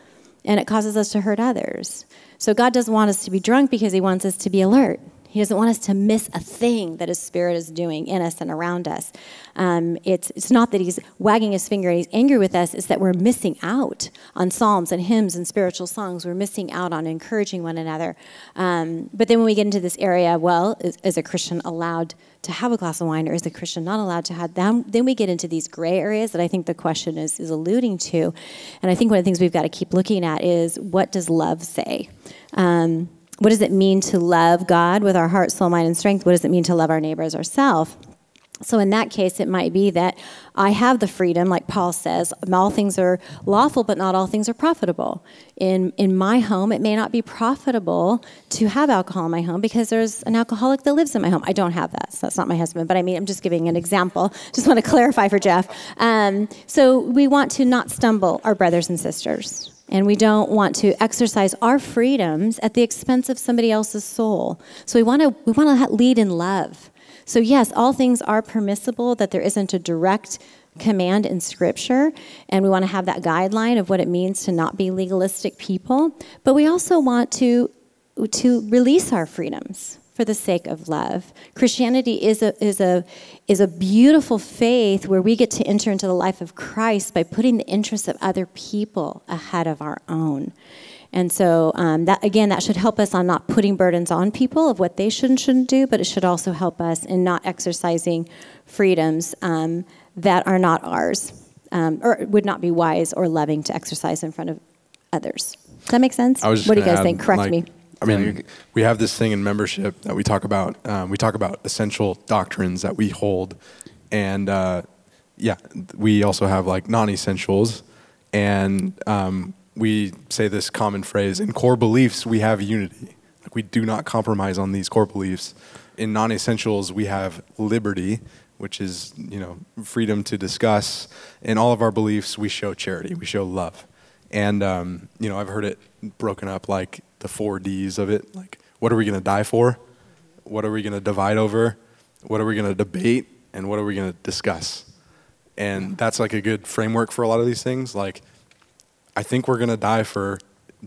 and it causes us to hurt others. So God doesn't want us to be drunk because he wants us to be alert. He doesn't want us to miss a thing that His Spirit is doing in us and around us. Um, it's, it's not that He's wagging His finger and He's angry with us, it's that we're missing out on psalms and hymns and spiritual songs. We're missing out on encouraging one another. Um, but then when we get into this area, well, is, is, a Christian allowed to have a glass of wine or is a Christian not allowed to have them? Then we get into these gray areas that I think the question is, is alluding to. And I think one of the things we've got to keep looking at is what does love say? Um, what does it mean to love God with our heart, soul, mind, and strength? What does it mean to love our neighbor as ourselves? So, in that case, it might be that I have the freedom, like Paul says, all things are lawful, but not all things are profitable. In, in my home, it may not be profitable to have alcohol in my home because there's an alcoholic that lives in my home. I don't have that, so that's not my husband, but I mean, I'm just giving an example. Just want to clarify for Jeff. Um, so, we want to not stumble our brothers and sisters and we don't want to exercise our freedoms at the expense of somebody else's soul. So we want to we want to lead in love. So yes, all things are permissible that there isn't a direct command in scripture and we want to have that guideline of what it means to not be legalistic people, but we also want to to release our freedoms for the sake of love. Christianity is a, is, a, is a beautiful faith where we get to enter into the life of Christ by putting the interests of other people ahead of our own. And so, um, that again, that should help us on not putting burdens on people of what they should and shouldn't do, but it should also help us in not exercising freedoms um, that are not ours, um, or would not be wise or loving to exercise in front of others. Does that make sense? what do you guys add, think? Correct like, me. I mean, we have this thing in membership that we talk about. Um, we talk about essential doctrines that we hold, and uh, yeah, we also have like non-essentials, and um, we say this common phrase: in core beliefs, we have unity. Like we do not compromise on these core beliefs. In non-essentials, we have liberty, which is you know freedom to discuss. In all of our beliefs, we show charity, we show love, and um, you know I've heard it broken up like the four D's of it. Like, what are we going to die for? What are we going to divide over? What are we going to debate? And what are we going to discuss? And that's like a good framework for a lot of these things. Like, I think we're going to die for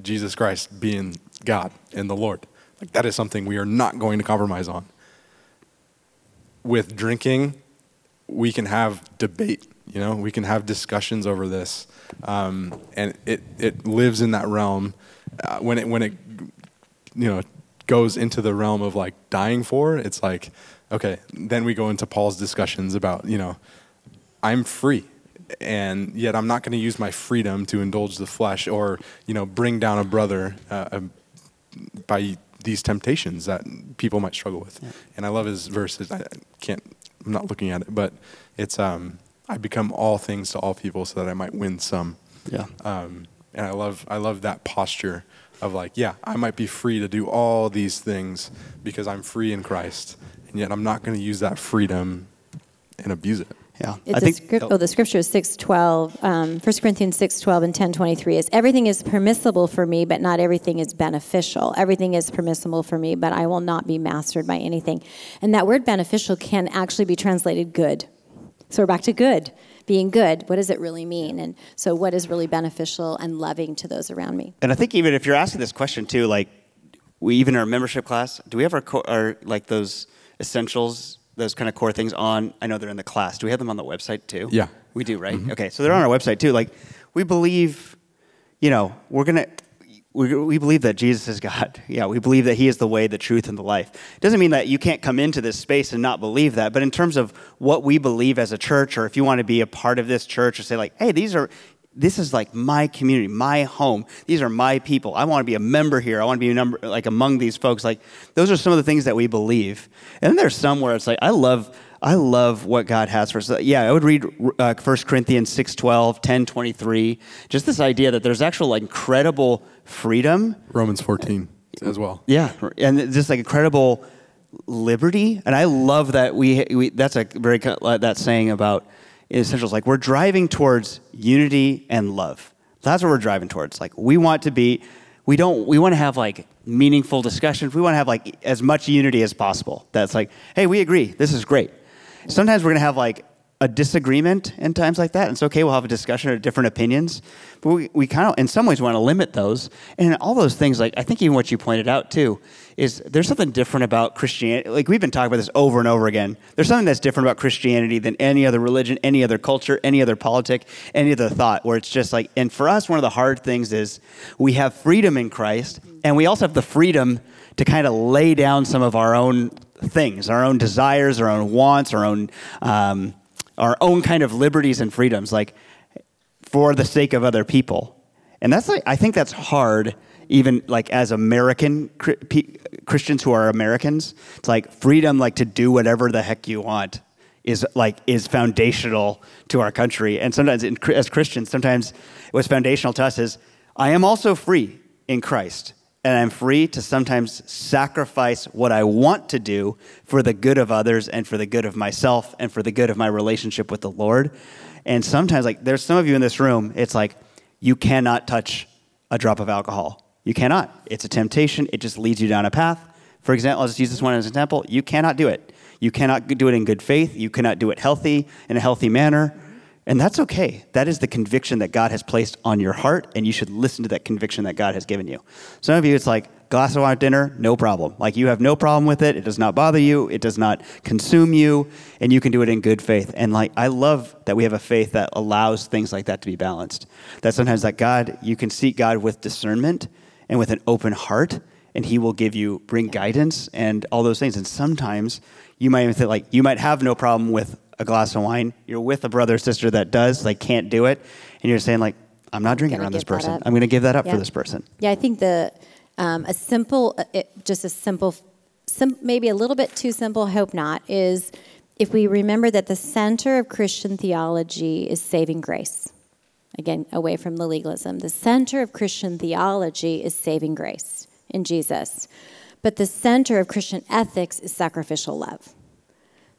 Jesus Christ being God and the Lord. Like, that is something we are not going to compromise on. With drinking, we can have debate. You know, we can have discussions over this, um, and it it lives in that realm. Uh, when it when it you know goes into the realm of like dying for, it's like okay, then we go into Paul's discussions about you know I'm free and yet I'm not going to use my freedom to indulge the flesh or you know bring down a brother uh, um, by these temptations that people might struggle with. Yeah. And I love his verses. I can't I'm not looking at it, but it's um, I become all things to all people so that I might win some. Yeah. Um, and I love I love that posture of like, yeah, I might be free to do all these things because I'm free in Christ, and yet I'm not going to use that freedom and abuse it. Yeah. It's I a think script, oh, the scripture is 612. Um, 1 Corinthians 612 and 1023 is everything is permissible for me, but not everything is beneficial. Everything is permissible for me, but I will not be mastered by anything. And that word beneficial can actually be translated good. So we're back to good, being good. What does it really mean? And so, what is really beneficial and loving to those around me? And I think even if you're asking this question too, like we even in our membership class, do we have our, co- our like those essentials, those kind of core things on? I know they're in the class. Do we have them on the website too? Yeah. we do, right? Mm-hmm. Okay, so they're on our website too. Like we believe, you know, we're gonna. We, we believe that Jesus is God. Yeah, we believe that He is the way, the truth, and the life. It doesn't mean that you can't come into this space and not believe that. But in terms of what we believe as a church, or if you want to be a part of this church, or say like, hey, these are this is like my community, my home. These are my people. I want to be a member here. I want to be a number like among these folks. Like those are some of the things that we believe. And then there's some where it's like I love I love what God has for us. Yeah, I would read uh, 1 Corinthians 6, 12, 10, 23. Just this idea that there's actual like, incredible freedom. Romans 14 as well. Yeah, and just like incredible liberty. And I love that we, we that's a very, that saying about essentials. Like we're driving towards unity and love. That's what we're driving towards. Like we want to be, we don't, we want to have like meaningful discussions. We want to have like as much unity as possible. That's like, hey, we agree. This is great. Sometimes we're going to have like a disagreement in times like that. And it's okay, we'll have a discussion of different opinions. But we, we kind of, in some ways, want to limit those. And all those things, like, I think even what you pointed out too, is there's something different about Christianity. Like, we've been talking about this over and over again. There's something that's different about Christianity than any other religion, any other culture, any other politic, any other thought, where it's just like, and for us, one of the hard things is we have freedom in Christ, and we also have the freedom to kind of lay down some of our own things, our own desires, our own wants, our own um, our own kind of liberties and freedoms, like for the sake of other people. And that's like I think that's hard, even like as American Christians who are Americans. It's like freedom, like to do whatever the heck you want, is like is foundational to our country. And sometimes in, as Christians, sometimes what's foundational to us is I am also free in Christ and I'm free to sometimes sacrifice what I want to do for the good of others and for the good of myself and for the good of my relationship with the Lord. And sometimes, like, there's some of you in this room, it's like you cannot touch a drop of alcohol. You cannot. It's a temptation, it just leads you down a path. For example, I'll just use this one as an example. You cannot do it. You cannot do it in good faith. You cannot do it healthy, in a healthy manner. And that's okay. That is the conviction that God has placed on your heart, and you should listen to that conviction that God has given you. Some of you, it's like, glass of wine at dinner, no problem. Like you have no problem with it. It does not bother you. It does not consume you, and you can do it in good faith. And like, I love that we have a faith that allows things like that to be balanced. That sometimes that God, you can seek God with discernment and with an open heart, and He will give you, bring guidance and all those things. And sometimes you might even think like, you might have no problem with a glass of wine, you're with a brother or sister that does, like can't do it, and you're saying like, I'm not drinking around this person. I'm going to give that up Yeah. for this person. Yeah, I think the um, a simple, uh, it, just a simple, sim, maybe a little bit too simple. Hope not. Is if we remember that the center of Christian theology is saving grace. Again, away from the legalism. The center of Christian theology is saving grace in Jesus, but the center of Christian ethics is sacrificial love.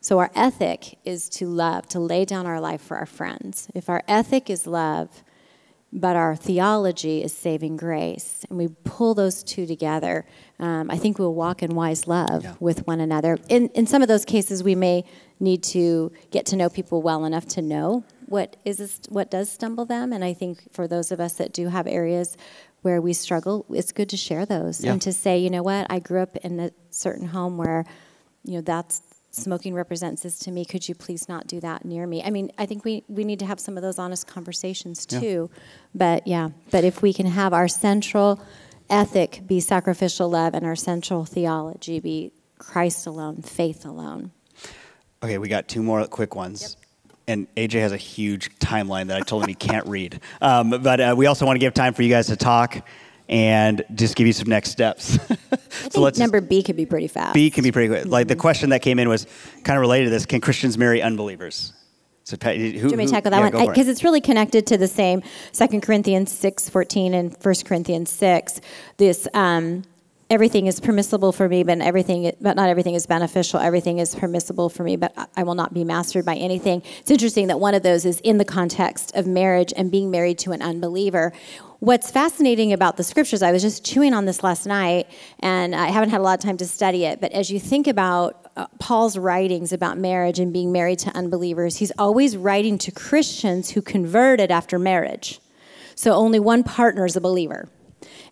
So our ethic is to love, to lay down our life for our friends. If our ethic is love, but our theology is saving grace, and we pull those two together, um, I think we'll walk in wise love Yeah. with one another. In, in some of those cases, we may need to get to know people well enough to know what is this, what does stumble them. And I think for those of us that do have areas where we struggle, it's good to share those Yeah. and to say, you know what, I grew up in a certain home where, you know, that's smoking represents this to me. Could you please not do that near me? I mean, I think we, we need to have some of those honest conversations Yeah. too. But yeah, but if we can have our central ethic be sacrificial love and our central theology be Christ alone, faith alone. Okay, we got two more quick ones. And AJ has a huge timeline that I told him he can't read. Um, but uh, we also want to give time for you guys to talk. And just give you some next steps. I think number B could be pretty fast. B can be pretty good. Like the question that came in was kind of related to this: Can Christians marry unbelievers? So, who, Do you want me to tackle that yeah, one? Because it. it's really connected to the same 2 Corinthians 6 14 and 1 Corinthians 6. This um, everything is permissible for me, but everything, but not everything is beneficial. Everything is permissible for me, but I will not be mastered by anything. It's interesting that one of those is in the context of marriage and being married to an unbeliever. What's fascinating about the scriptures, I was just chewing on this last night, and I haven't had a lot of time to study it, but as you think about uh, Paul's writings about marriage and being married to unbelievers, he's always writing to Christians who converted after marriage. So only one partner is a believer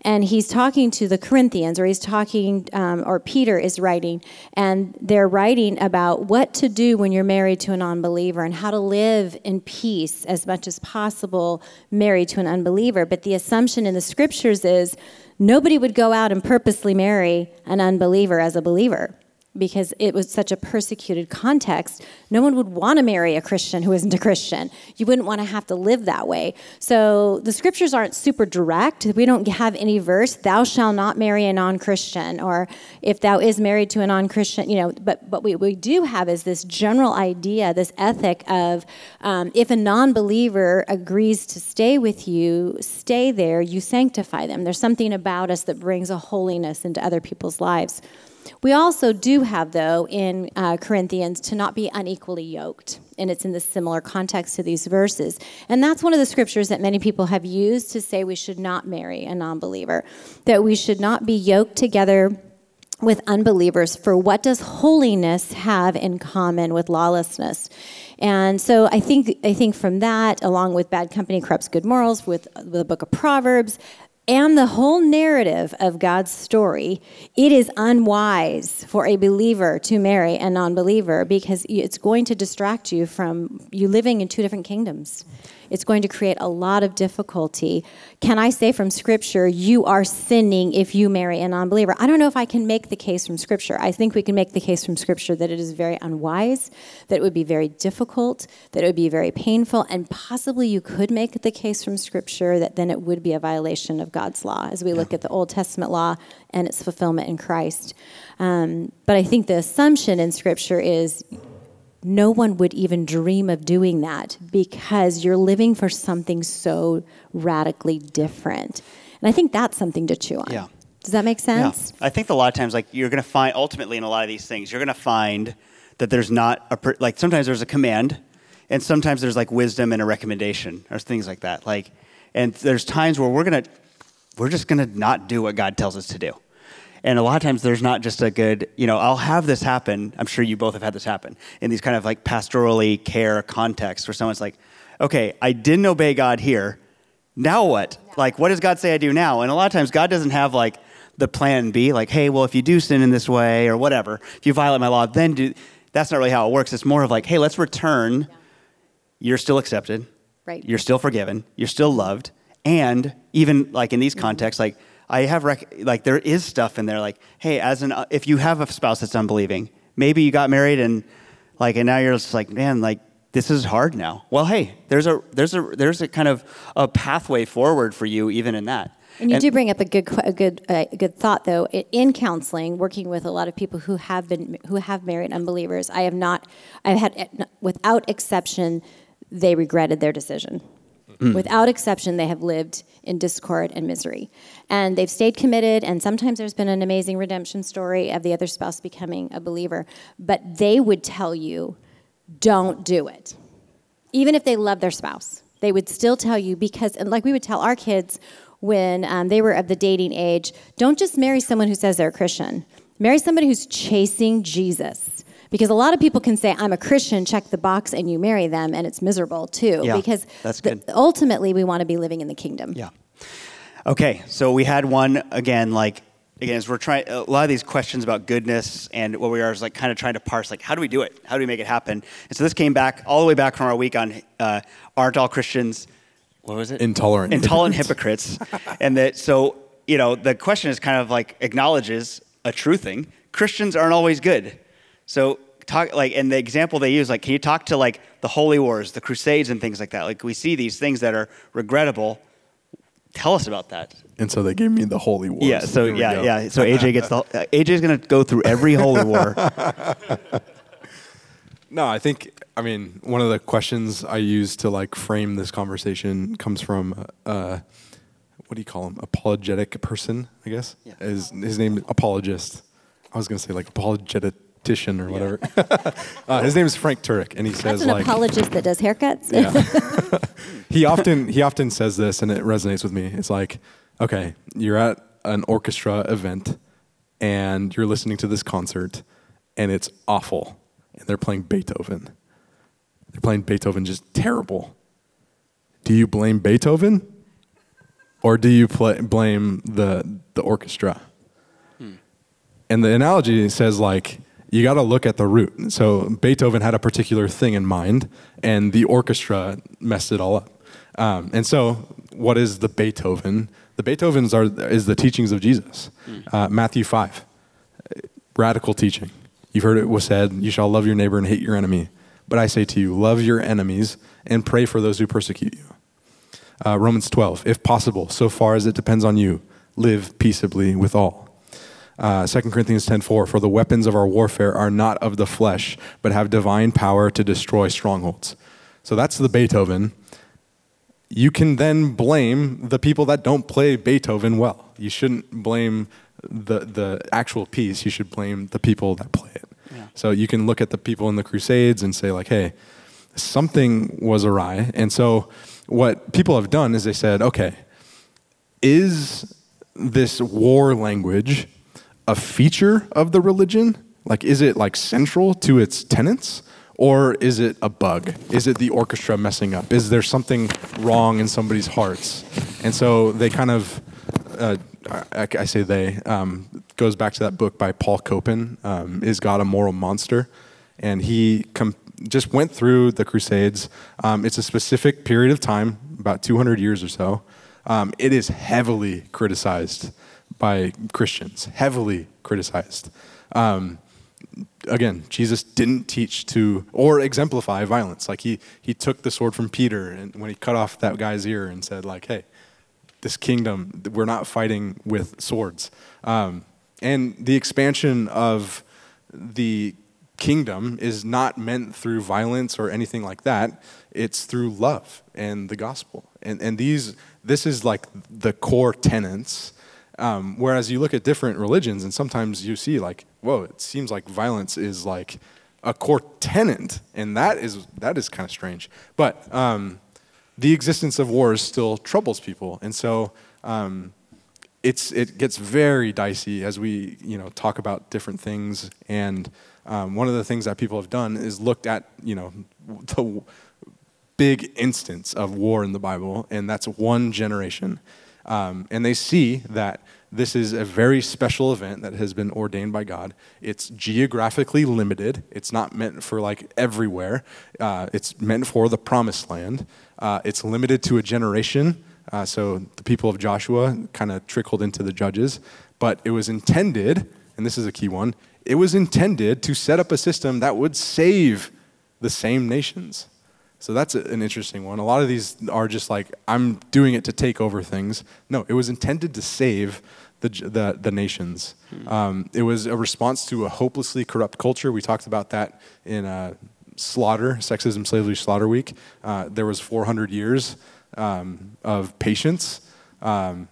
and he's talking to the Corinthians, or he's talking, um, or Peter is writing, and they're writing about what to do when you're married to an unbeliever and how to live in peace as much as possible married to an unbeliever. But the assumption in the scriptures is nobody would go out and purposely marry an unbeliever as a believer because it was such a persecuted context, no one would want to marry a Christian who isn't a Christian. You wouldn't want to have to live that way. So the scriptures aren't super direct. We don't have any verse, thou shalt not marry a non Christian, or if thou is married to a non Christian, you know, but, but what we do have is this general idea, this ethic of um, if a non believer agrees to stay with you, stay there, you sanctify them. There's something about us that brings a holiness into other people's lives. We also do have, though, in uh, Corinthians to not be unequally yoked. And it's in the similar context to these verses. And that's one of the scriptures that many people have used to say we should not marry a non believer, that we should not be yoked together with unbelievers for what does holiness have in common with lawlessness and so i think i think from that along with bad company corrupts good morals with the book of proverbs and the whole narrative of God's story, it is unwise for a believer to marry a non believer because it's going to distract you from you living in two different kingdoms it's going to create a lot of difficulty. Can I say from Scripture, you are sinning if you marry a non believer? I don't know if I can make the case from Scripture. I think we can make the case from Scripture that it is very unwise, that it would be very difficult, that it would be very painful, and possibly you could make the case from Scripture that then it would be a violation of God's law as we look at the Old Testament law and its fulfillment in Christ. Um, but I think the assumption in Scripture is no one would even dream of doing that because you're living for something so radically different. And I think that's something to chew on. Yeah. Does that make sense? Yeah. I think a lot of times, like, you're going to find, ultimately, in a lot of these things, you're going to find that there's not a, like, sometimes there's a command, and sometimes there's like wisdom and a recommendation or things like that. Like, and there's times where we're going to, we're just going to not do what God tells us to do. And a lot of times there's not just a good, you know, I'll have this happen. I'm sure you both have had this happen in these kind of like pastorally care contexts where someone's like, okay, I didn't obey God here. Now what? Like, what does God say I do now? And a lot of times God doesn't have like the plan B, like, hey, well, if you do sin in this way or whatever, if you violate my law, then do. That's not really how it works. It's more of like, hey, let's return. You're still accepted. Right. You're still forgiven. You're still loved. And even like in these mm-hmm. contexts, like I have rec- like there is stuff in there like, hey, as an if you have a spouse that's unbelieving, maybe you got married and like and now you're just like, man, like this is hard now. Well, hey, there's a there's a there's a kind of a pathway forward for you even in that. And you and, do bring up a good a good uh, a good thought though. In counseling, working with a lot of people who have been who have married unbelievers, I have not I've had without exception they regretted their decision. Mm. Without exception, they have lived in discord and misery. And they've stayed committed, and sometimes there's been an amazing redemption story of the other spouse becoming a believer. But they would tell you, don't do it. Even if they love their spouse, they would still tell you because, and like we would tell our kids when um, they were of the dating age, don't just marry someone who says they're a Christian. Marry somebody who's chasing Jesus. Because a lot of people can say, I'm a Christian, check the box, and you marry them, and it's miserable too. Yeah, because that's good. The, ultimately, we want to be living in the kingdom. Yeah. Okay, so we had one again, like, again, as we're trying, a lot of these questions about goodness and what we are is like kind of trying to parse, like, how do we do it? How do we make it happen? And so this came back all the way back from our week on uh, aren't all Christians, what was it? Intolerant. Intolerant hypocrites. and that, so, you know, the question is kind of like acknowledges a true thing. Christians aren't always good. So talk like and the example they use like can you talk to like the holy wars, the crusades and things like that? Like we see these things that are regrettable. Tell us about that. And so they gave me the holy wars. Yeah. So Here yeah, go. yeah. So AJ gets the uh, AJ's gonna go through every holy war. No, I think I mean one of the questions I use to like frame this conversation comes from uh, what do you call him? Apologetic person, I guess. Yeah. His his name is apologist. I was gonna say like apologetician or whatever. uh, his name is Frank Turek, and he That's says an like apologist that does haircuts. yeah. he often he often says this, and it resonates with me. It's like, okay, you're at an orchestra event, and you're listening to this concert, and it's awful, and they're playing Beethoven. They're playing Beethoven just terrible. Do you blame Beethoven, or do you play, blame the the orchestra? And the analogy says like you got to look at the root. So Beethoven had a particular thing in mind, and the orchestra messed it all up. Um, and so, what is the Beethoven? The Beethovens are is the teachings of Jesus. Uh, Matthew five, radical teaching. You've heard it was said, "You shall love your neighbor and hate your enemy." But I say to you, love your enemies and pray for those who persecute you. Uh, Romans 12, if possible, so far as it depends on you, live peaceably with all. Uh, 2 Corinthians 10:4 For the weapons of our warfare are not of the flesh, but have divine power to destroy strongholds. So that's the Beethoven. You can then blame the people that don't play Beethoven well. You shouldn't blame the the actual piece. You should blame the people that play it. Yeah. So you can look at the people in the Crusades and say like, "Hey, something was awry." And so what people have done is they said, "Okay, is this war language a feature of the religion? Like, is it like central to its tenets? Or is it a bug? Is it the orchestra messing up? Is there something wrong in somebody's hearts? And so they kind of, uh, I, say they, um, goes back to that book by Paul Copan, um, Is God a Moral Monster? And he com- just went through the Crusades. Um, it's a specific period of time, about 200 years or so. Um, it is heavily criticized by Christians, heavily criticized. Um, again, Jesus didn't teach to or exemplify violence. Like he he took the sword from Peter and when he cut off that guy's ear and said like, "Hey, this kingdom, we're not fighting with swords." Um, and the expansion of the kingdom is not meant through violence or anything like that. It's through love and the gospel. And and these this is like the core tenets. Um, whereas you look at different religions, and sometimes you see like, whoa, it seems like violence is like a core tenet, and that is that is kind of strange. But um, the existence of wars still troubles people, and so um, it's it gets very dicey as we you know talk about different things. And um, one of the things that people have done is looked at you know the big instance of war in the Bible, and that's one generation. Um, and they see that this is a very special event that has been ordained by God. It's geographically limited. It's not meant for like everywhere. Uh, it's meant for the promised land. Uh, it's limited to a generation. Uh, so the people of Joshua kind of trickled into the judges. But it was intended, and this is a key one, it was intended to set up a system that would save the same nations. So that's an interesting one. A lot of these are just like, I'm doing it to take over things. No, it was intended to save the, the, the nations. Um, it was a response to a hopelessly corrupt culture. We talked about that in uh, Slaughter, Sexism, Slavery, Slaughter Week. Uh, there was 400 years um, of patience. Um,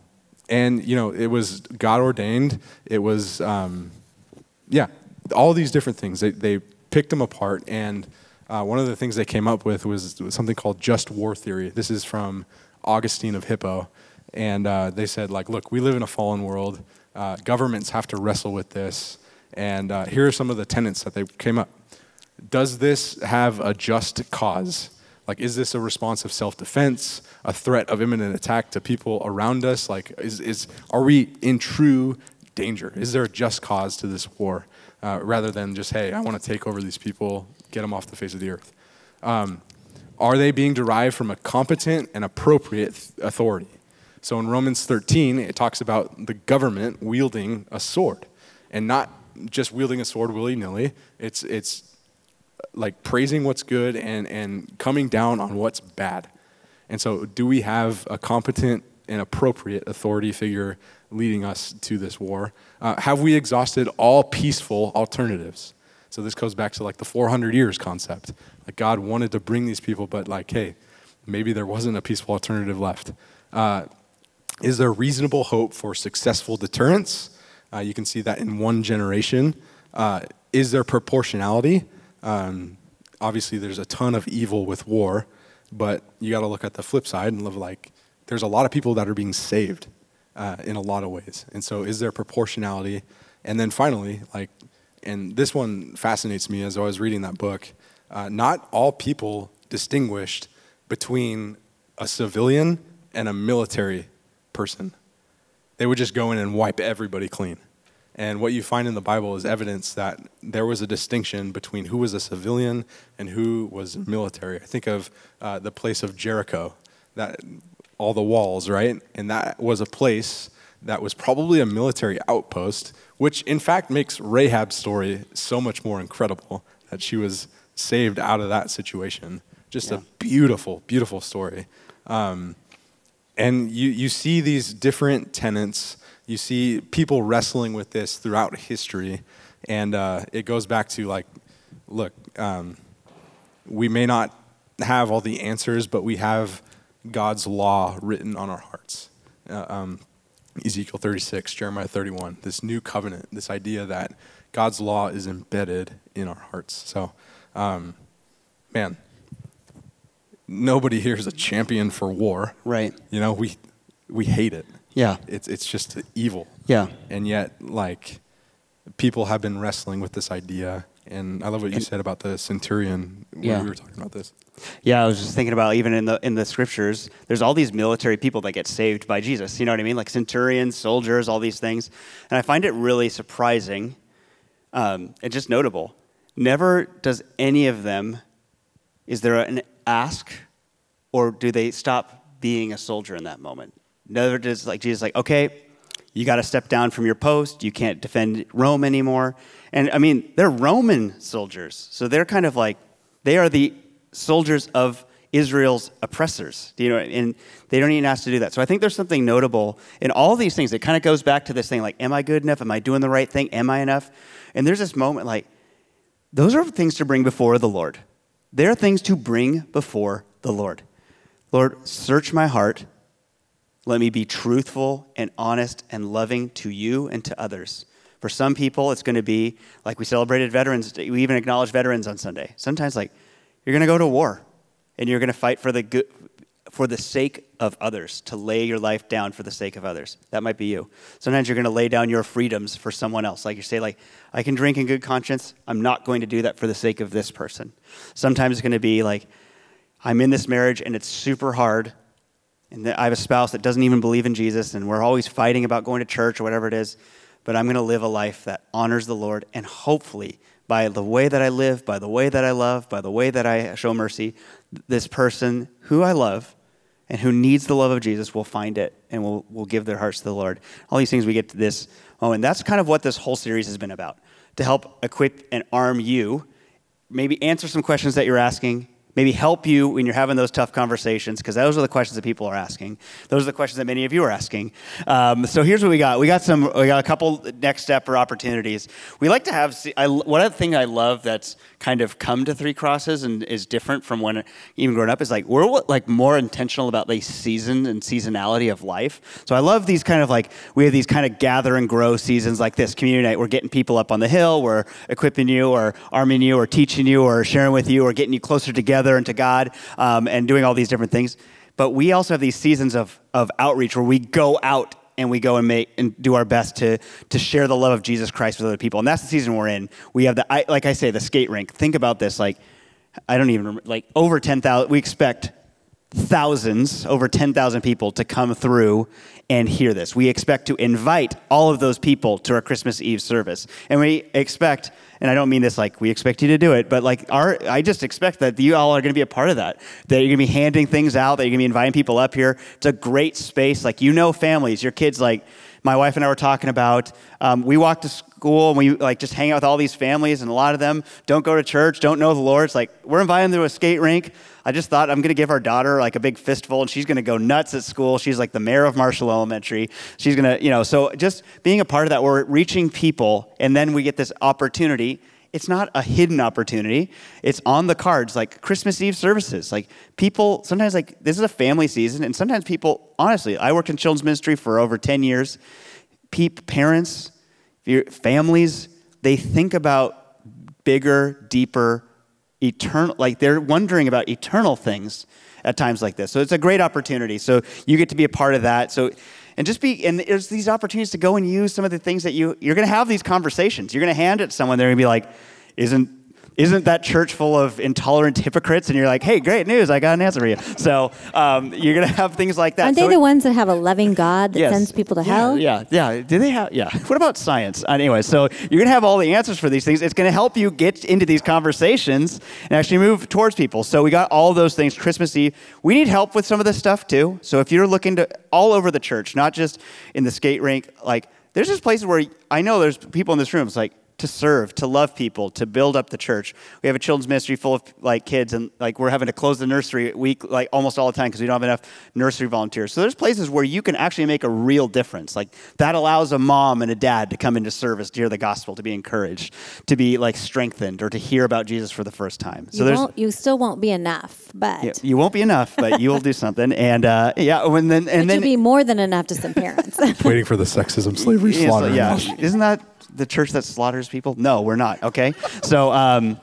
and, you know, it was God ordained. It was, um, yeah, all these different things. They, they picked them apart, and uh, one of the things they came up with was, was something called just war theory. This is from Augustine of Hippo, and uh, they said, like, look, we live in a fallen world. Uh, governments have to wrestle with this, and uh, here are some of the tenets that they came up. Does this have a just cause? Like, is this a response of self-defense, a threat of imminent attack to people around us? Like, is, is are we in true danger? Is there a just cause to this war, uh, rather than just, hey, I want to take over these people, get them off the face of the earth? Um, are they being derived from a competent and appropriate authority? So in Romans 13, it talks about the government wielding a sword, and not just wielding a sword willy nilly. It's it's like praising what's good and, and coming down on what's bad. And so, do we have a competent and appropriate authority figure leading us to this war? Uh, have we exhausted all peaceful alternatives? So this goes back to like the 400 years concept. Like God wanted to bring these people, but like, hey, maybe there wasn't a peaceful alternative left. Uh, is there reasonable hope for successful deterrence? Uh, you can see that in one generation. Uh, is there proportionality? Um, obviously, there's a ton of evil with war, but you got to look at the flip side and live like there's a lot of people that are being saved uh, in a lot of ways. And so, is there proportionality? And then finally, like, and this one fascinates me as I was reading that book. Uh, not all people distinguished between a civilian and a military person. They would just go in and wipe everybody clean. And what you find in the Bible is evidence that there was a distinction between who was a civilian and who was military. I think of uh, the place of Jericho, that all the walls, right? And that was a place that was probably a military outpost, which in fact makes Rahab's story so much more incredible that she was saved out of that situation. Just yeah. a beautiful, beautiful story. Um, and you, you see these different tenets. You see people wrestling with this throughout history. And uh, it goes back to like, look, um, we may not have all the answers, but we have God's law written on our hearts. Uh, um, Ezekiel 36, Jeremiah 31, this new covenant, this idea that God's law is embedded in our hearts. So, um, man, nobody here is a champion for war. Right. You know, we we hate it. Yeah. It's it's just evil. Yeah. And yet, like, people have been wrestling with this idea. And I love what you said about the centurion when yeah. we were talking about this. Yeah, I was just thinking about even in the in the scriptures, there's all these military people that get saved by Jesus. You know what I mean? Like centurions, soldiers, all these things. And I find it really surprising um, and just notable. Never does any of them is there an ask, or do they stop being a soldier in that moment? Never does like Jesus like, okay, you got to step down from your post. You can't defend Rome anymore. And I mean, they're Roman soldiers, so they're kind of like they are the soldiers of Israel's oppressors. You know, and they don't even ask to do that. So I think there's something notable in all these things. It kind of goes back to this thing like, am I good enough? Am I doing the right thing? Am I enough? And there's this moment like, those are things to bring before the Lord. There are things to bring before the Lord. Lord, search my heart. Let me be truthful and honest and loving to you and to others. For some people, it's going to be like we celebrated Veterans. We even acknowledge veterans on Sunday. Sometimes, like, you're going to go to war and you're going to fight for the good, for the sake of others, to lay your life down for the sake of others. That might be you. Sometimes you're going to lay down your freedoms for someone else. Like you say, like, I can drink in good conscience. I'm not going to do that for the sake of this person. Sometimes it's going to be like, I'm in this marriage and it's super hard. And I have a spouse that doesn't even believe in Jesus, and we're always fighting about going to church or whatever it is. But I'm going to live a life that honors the Lord, and hopefully, by the way that I live, by the way that I love, by the way that I show mercy, this person who I love and who needs the love of Jesus will find it and will, will give their hearts to the Lord. All these things we get to this Oh, And that's kind of what this whole series has been about to help equip and arm you, maybe answer some questions that you're asking, maybe help you when you're having those tough conversations, because those are the questions that people are asking. Those are the questions that many of you are asking. Um, so here's what we got. We got some. We got a couple next step or opportunities. We like to have. I, one other thing I love that's kind of come to Three Crosses and is different from when even growing up is like we're like more intentional about the season and seasonality of life. So I love these kind of like we have these kind of gather and grow seasons like this community night. We're getting people up on the hill. We're equipping you or arming you or teaching you or sharing with you or getting you closer together and to God um, and doing all these different things. But we also have these seasons of, of outreach where we go out and we go and make and do our best to to share the love of Jesus Christ with other people. And that's the season we're in. We have the I, like I say the skate rink. Think about this. Like I don't even remember, like over ten thousand. We expect thousands, over 10,000 people to come through and hear this. We expect to invite all of those people to our Christmas Eve service. And we expect, and I don't mean this like we expect you to do it, but like our, I just expect that you all are going to be a part of that. That you're going to be handing things out, that you're going to be inviting people up here. It's a great space. Like, you know, families, your kids, like, my wife and I were talking about. Um, we walk to school and we like just hang out with all these families, and a lot of them don't go to church, don't know the Lord. It's like we're inviting them to a skate rink. I just thought I'm going to give our daughter like a big fistful, and she's going to go nuts at school. She's like the mayor of Marshall Elementary. She's going to, you know, so just being a part of that, we're reaching people, and then we get this opportunity it's not a hidden opportunity. It's on the cards, like Christmas Eve services. Like people, sometimes like this is a family season, and sometimes people, honestly, I worked in children's ministry for over 10 years. Peep, parents, families, they think about bigger, deeper, eternal, like they're wondering about eternal things at times like this. So it's a great opportunity. So you get to be a part of that. So and just be and there's these opportunities to go and use some of the things that you you're going to have these conversations you're going to hand it to someone they're going to be like isn't isn't that church full of intolerant hypocrites? And you're like, hey, great news, I got an answer for you. So um, you're going to have things like that. Aren't they so the it, ones that have a loving God that yes. sends people to yeah, hell? Yeah, yeah. Do they have, yeah. What about science? Anyway, so you're going to have all the answers for these things. It's going to help you get into these conversations and actually move towards people. So we got all those things, Christmas Eve. We need help with some of this stuff too. So if you're looking to all over the church, not just in the skate rink, like, there's just places where I know there's people in this room. It's like, to serve, to love people, to build up the church. We have a children's ministry full of like kids, and like we're having to close the nursery week like almost all the time because we don't have enough nursery volunteers. So there's places where you can actually make a real difference. Like that allows a mom and a dad to come into service to hear the gospel, to be encouraged, to be like strengthened, or to hear about Jesus for the first time. So you there's you still won't be enough, but yeah, you won't be enough, but you will do something. And uh, yeah, and then and but then you'll be more than enough to some parents. waiting for the sexism, slavery, slaughter. Yeah, isn't that the church that slaughters people? No, we're not. Okay, so. Um,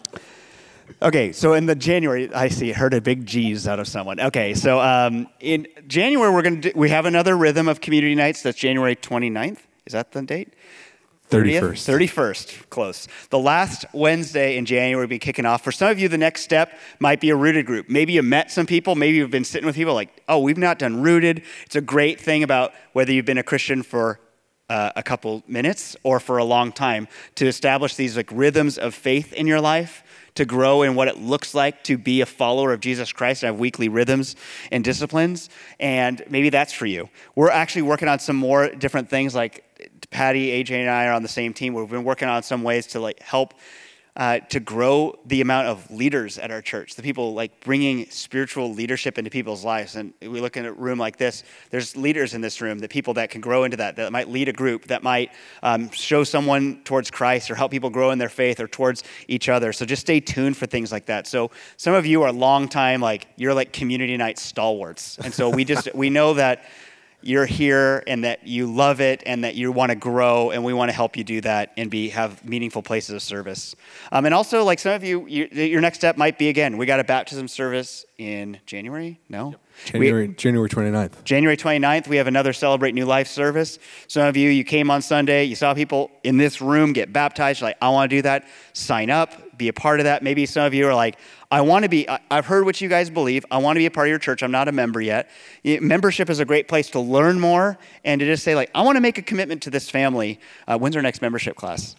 Okay, so in the January, I see heard a big G's out of someone. Okay, so um, in January we're gonna do, we have another rhythm of community nights. That's January 29th. Is that the date? 31st. 31st, close. The last Wednesday in January will be kicking off. For some of you, the next step might be a rooted group. Maybe you met some people. Maybe you've been sitting with people like, oh, we've not done rooted. It's a great thing about whether you've been a Christian for uh, a couple minutes or for a long time to establish these like rhythms of faith in your life to grow in what it looks like to be a follower of Jesus Christ and have weekly rhythms and disciplines. And maybe that's for you. We're actually working on some more different things like Pattie, AJ, and I are on the same team. We've been working on some ways to like help uh, to grow the amount of leaders at our church, the people like bringing spiritual leadership into people's lives. And we look in a room like this, there's leaders in this room, the people that can grow into that, that might lead a group, that might um, show someone towards Christ or help people grow in their faith or towards each other. So just stay tuned for things like that. So some of you are long time, like you're like community night stalwarts. And so we just, we know that you're here and that you love it and that you want to grow and we want to help you do that and be have meaningful places of service um, and also like some of you, you, your next step might be again we got a baptism service in january no yep. January, we, January 29th. January 29th, we have another Celebrate New Life service. Some of you, you came on Sunday, you saw people in this room get baptized. You're like, I want to do that. Sign up, be a part of that. Maybe some of you are like, I want to be, I've heard what you guys believe. I want to be a part of your church. I'm not a member yet. Membership is a great place to learn more and to just say, like, I want to make a commitment to this family. Uh, when's our next membership class?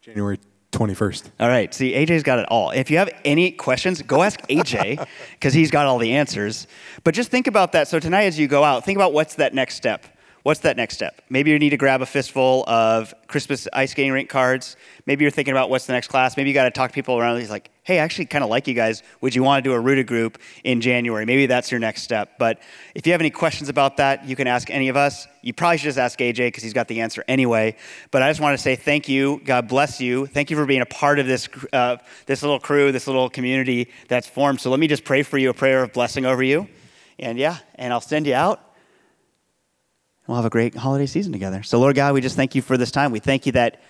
January 21st. All right. See, AJ's got it all. If you have any questions, go ask AJ because he's got all the answers. But just think about that. So tonight, as you go out, think about what's that next step. What's that next step? Maybe you need to grab a fistful of Christmas ice skating rink cards. Maybe you're thinking about what's the next class. Maybe you got to talk to people around. He's like, hey, I actually kind of like you guys. Would you want to do a rooted group in January? Maybe that's your next step. But if you have any questions about that, you can ask any of us. You probably should just ask AJ because he's got the answer anyway. But I just want to say thank you. God bless you. Thank you for being a part of this, uh, this little crew, this little community that's formed. So let me just pray for you a prayer of blessing over you. And yeah, and I'll send you out we'll have a great holiday season together. So, Lord God, we just thank you for this time. We thank you that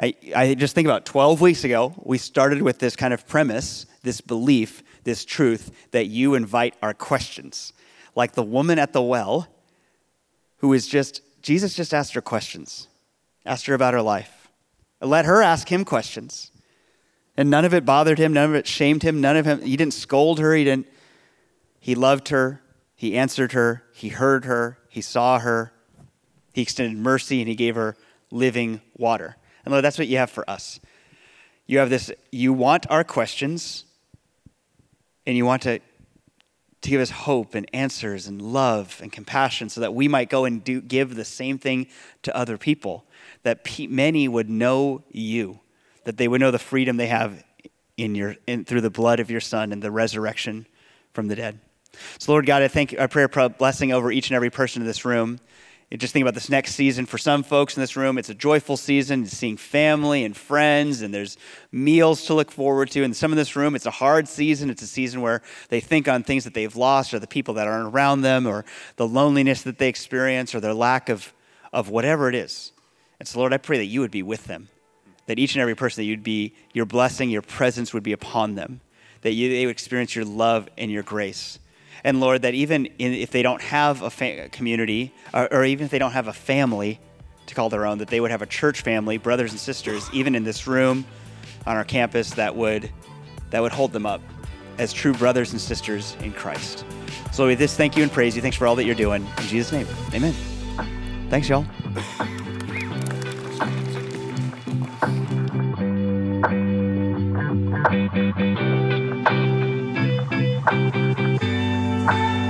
I, I just think about 12 weeks ago, we started with this kind of premise, this belief, this truth that you invite our questions. Like the woman at the well, who is just, Jesus just asked her questions, asked her about her life. Let her ask him questions. And none of it bothered him, none of it shamed him, none of him, he didn't scold her, he didn't, he loved her, he answered her, he heard her, he saw her, he extended mercy and he gave her living water. And Lord, that's what you have for us. You have this, you want our questions and you want to, to give us hope and answers and love and compassion so that we might go and do, give the same thing to other people. that pe- many would know you, that they would know the freedom they have in your, in, through the blood of your Son and the resurrection from the dead. So, Lord God, I thank you, I pray a blessing over each and every person in this room. Just think about this next season. For some folks in this room, it's a joyful season, seeing family and friends, and there's meals to look forward to. And some in this room, it's a hard season. It's a season where they think on things that they've lost, or the people that aren't around them, or the loneliness that they experience, or their lack of, of whatever it is. And so, Lord, I pray that you would be with them, that each and every person, that you'd be, your blessing, your presence would be upon them, that you, they would experience your love and your grace. And Lord, that even in, if they don't have a fa- community, or, or even if they don't have a family to call their own, that they would have a church family, brothers and sisters, even in this room, on our campus, that would that would hold them up as true brothers and sisters in Christ. So we just thank you and praise you. Thanks for all that you're doing. In Jesus' name, amen. Thanks, y'all. Thank you. Bye.